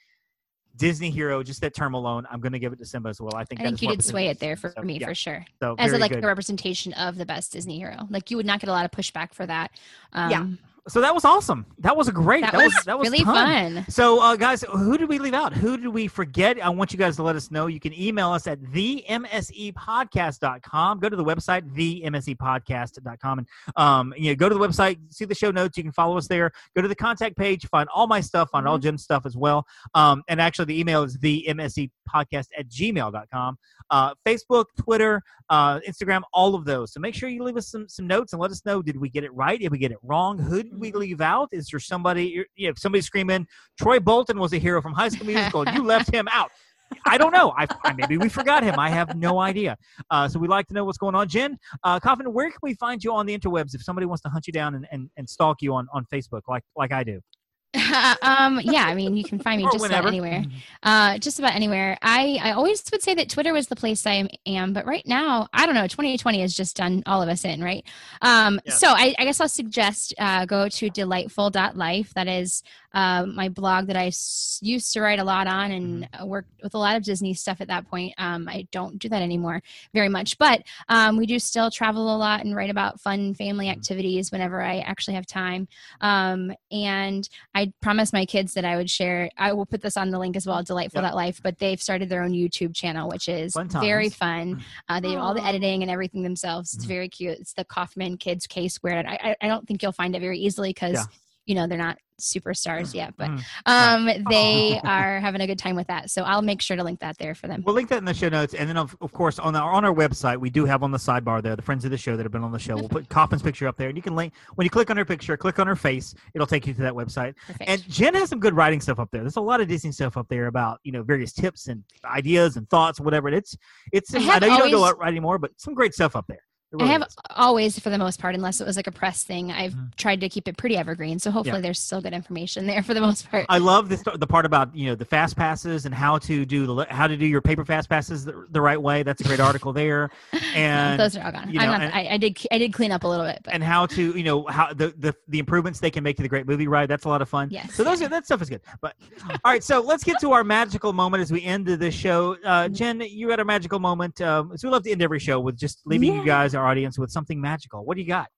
Disney hero, just that term alone, I'm gonna give it to Simba as well. I think I think you did sway it there for So, me yeah, for sure. So As a like good. a representation of the best Disney hero. Like you would not get a lot of pushback for that. Um, Yeah. So that was awesome. That was a great. That, That, was, that was really fun. fun. So, uh, guys, who did we leave out? Who did we forget? I want you guys to let us know. You can email us at themsepodcast.com. Go to the website, themsepodcast.com, and um, you know, go to the website, see the show notes. You can follow us there. Go to the contact page, find all my stuff, find all Jim's stuff as well. Um, and actually, the email is themsepodcast at gmail.com. Uh, Facebook, Twitter, uh, Instagram, all of those. So make sure you leave us some, some notes and let us know did we get it right? Did we get it wrong? Who did we leave out? Is there somebody, you know, somebody screaming, Troy Bolton was a hero from High School Musical. you left him out. I don't know. I, I maybe we forgot him. I have no idea. Uh, so we'd like to know what's going on. Jen, uh, Kaufman, where can we find you on the interwebs if somebody wants to hunt you down and, and, and stalk you on, on Facebook like like I do? *laughs* um, yeah, I mean, you can find me just whenever. about anywhere. Uh, just about anywhere. I, I always would say that Twitter was the place I am, but right now, I don't know. 2020 has just done all of us in, right? Um, Yeah. So I, I guess I'll suggest uh, go to delightful.life. That is uh, my blog that I s- used to write a lot on and Mm-hmm. uh worked with a lot of Disney stuff at that point. Um, I don't do that anymore very much, but um, we do still travel a lot and write about fun family Mm-hmm. activities whenever I actually have time. Um, and I promised my kids that I would share. I will put this on the link as well, Delightful Yep. Life. But they've started their own YouTube channel, which is Fun very fun. Uh, they do all the editing and everything themselves. It's Mhm. very cute. It's the Kaufman Kids K Squared. I, I I don't think you'll find it very easily because. Yeah. You know they're not superstars yet, but Mhm. um, they *laughs* are having a good time with that. So I'll make sure to link that there for them. We'll link that in the show notes, and then of, of course on our on our website we do have on the sidebar there the friends of the show that have been on the show. We'll put *laughs* Kaufman's picture up there, and you can link when you click on her picture, click on her face, it'll take you to that website. Perfect. And Jen has some good writing stuff up there. There's a lot of Disney stuff up there about you know various tips and ideas and thoughts, whatever. It's it's. I I, know you don't do a always- lot writing more, but some great stuff up there. There I have is. always, for the most part, unless it was like a press thing, I've Mhm. tried to keep it pretty evergreen. So hopefully there's still good information there for the most part. I love this the part about you know the fast passes and how to do the how to do your paper fast passes the, the right way. That's a great article there, *laughs* and those are all gone. you know, not, and- I, I did I did clean up a little bit, but and how to you know how the, the the improvements they can make to the great movie ride. That's a lot of fun. Yes, So those are, that stuff is good. But *laughs* all right, so let's get to our magical moment as we end this show. Uh, Jen, you had a magical moment. Um, so we love to end every show with just leaving you guys, our audience, with something magical. What do you got?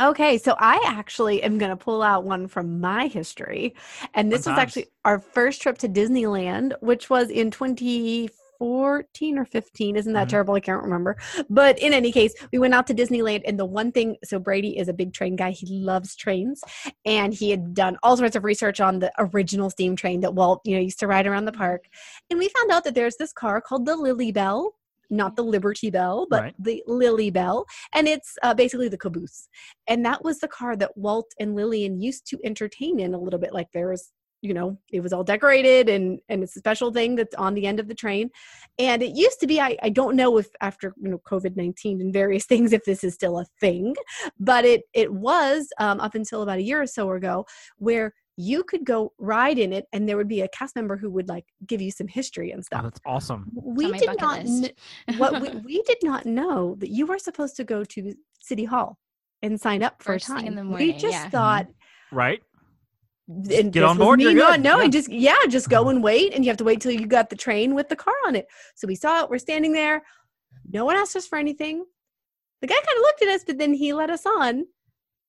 Okay, so I actually am going to pull out one from my history. And this Fun was actually our first trip to Disneyland, which was in 2014 or 15. Isn't that Mhm. terrible? I can't remember. But in any case, we went out to Disneyland. And the one thing so Brady is a big train guy, he loves trains. And he had done all sorts of research on the original steam train that Walt, you know, used to ride around the park. And we found out that there's this car called the Lilly Belle. Not the Liberty Bell, but Right. the Lilly Belle. And it's uh, basically the caboose and that was the car that Walt and Lillian used to entertain in a little bit. Like there was, you know, it was all decorated and and it's a special thing that's on the end of the train. And it used to be, I, I don't know if after you know COVID nineteen and various *laughs* things if this is still a thing, but it it was um, up until about a year or so ago where you could go ride in it and there would be a cast member who would like give you some history and Oh, stuff. that's awesome. we on did not kn- what we, *laughs* we did not know that you were supposed to go to city hall and sign up for First a thing time. in the morning, we just yeah. thought Right? and get on board, Me you're not good. knowing, Yeah. just yeah, just go mm-hmm. and wait, and you have to wait till you got the train with the car on it. So we saw it. We're standing there. No one asked us for anything. The guy kind of looked at us, but then he let us on,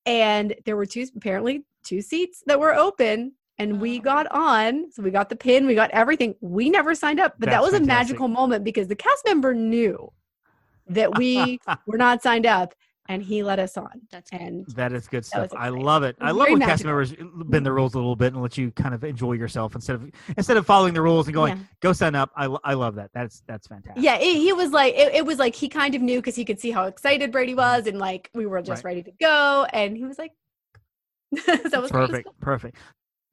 and there were two apparently two seats that were open. And we got on, so we got the pin, we got everything. We never signed up, but that That's was a magical moment because the cast member knew that we *laughs* were not signed up, and he let us on. That's great. And That is good stuff. I love it. It I love very when cast members bend the rules a little bit and let you kind of enjoy yourself instead of instead of following the rules and going, Yeah. go sign up. I, I love that. That's that's fantastic. Yeah, it, he was like, it, it was like he kind of knew because he could see how excited Brady mm-hmm. was, and like we were just Right. ready to go, and he was like, *laughs* "That was perfect, perfect.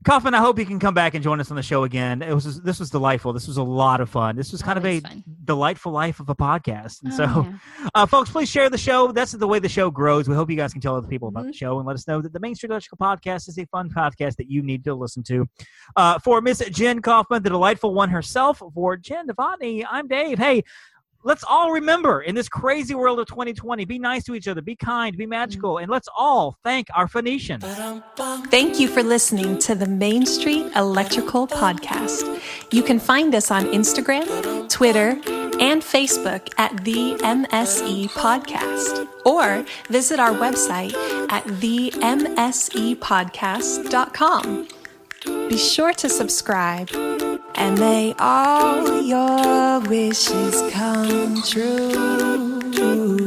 Kaufman, I hope you can come back and join us on the show again. It was this was delightful. This was a lot of fun. This was kind of a fun. delightful life of a podcast. And Oh, so, yeah. *laughs* uh, folks, please share the show. That's the way the show grows. We hope you guys can tell other people about Mhm. the show and let us know that the Main Street Electrical Podcast is a fun podcast that you need to listen to. Uh, for Miss Jen Kaufman, the delightful one herself, for Jen Novotny, I'm Dave. Hey, let's all remember in this crazy world of 2020, be nice to each other, be kind, be magical, and let's all thank our Phoenicians. Thank you for listening to the Main Street Electrical Podcast. You can find us on Instagram, Twitter, and Facebook at the MSE Podcast, or visit our website at themsepodcast.com. Be sure to subscribe, and may all your wishes come true.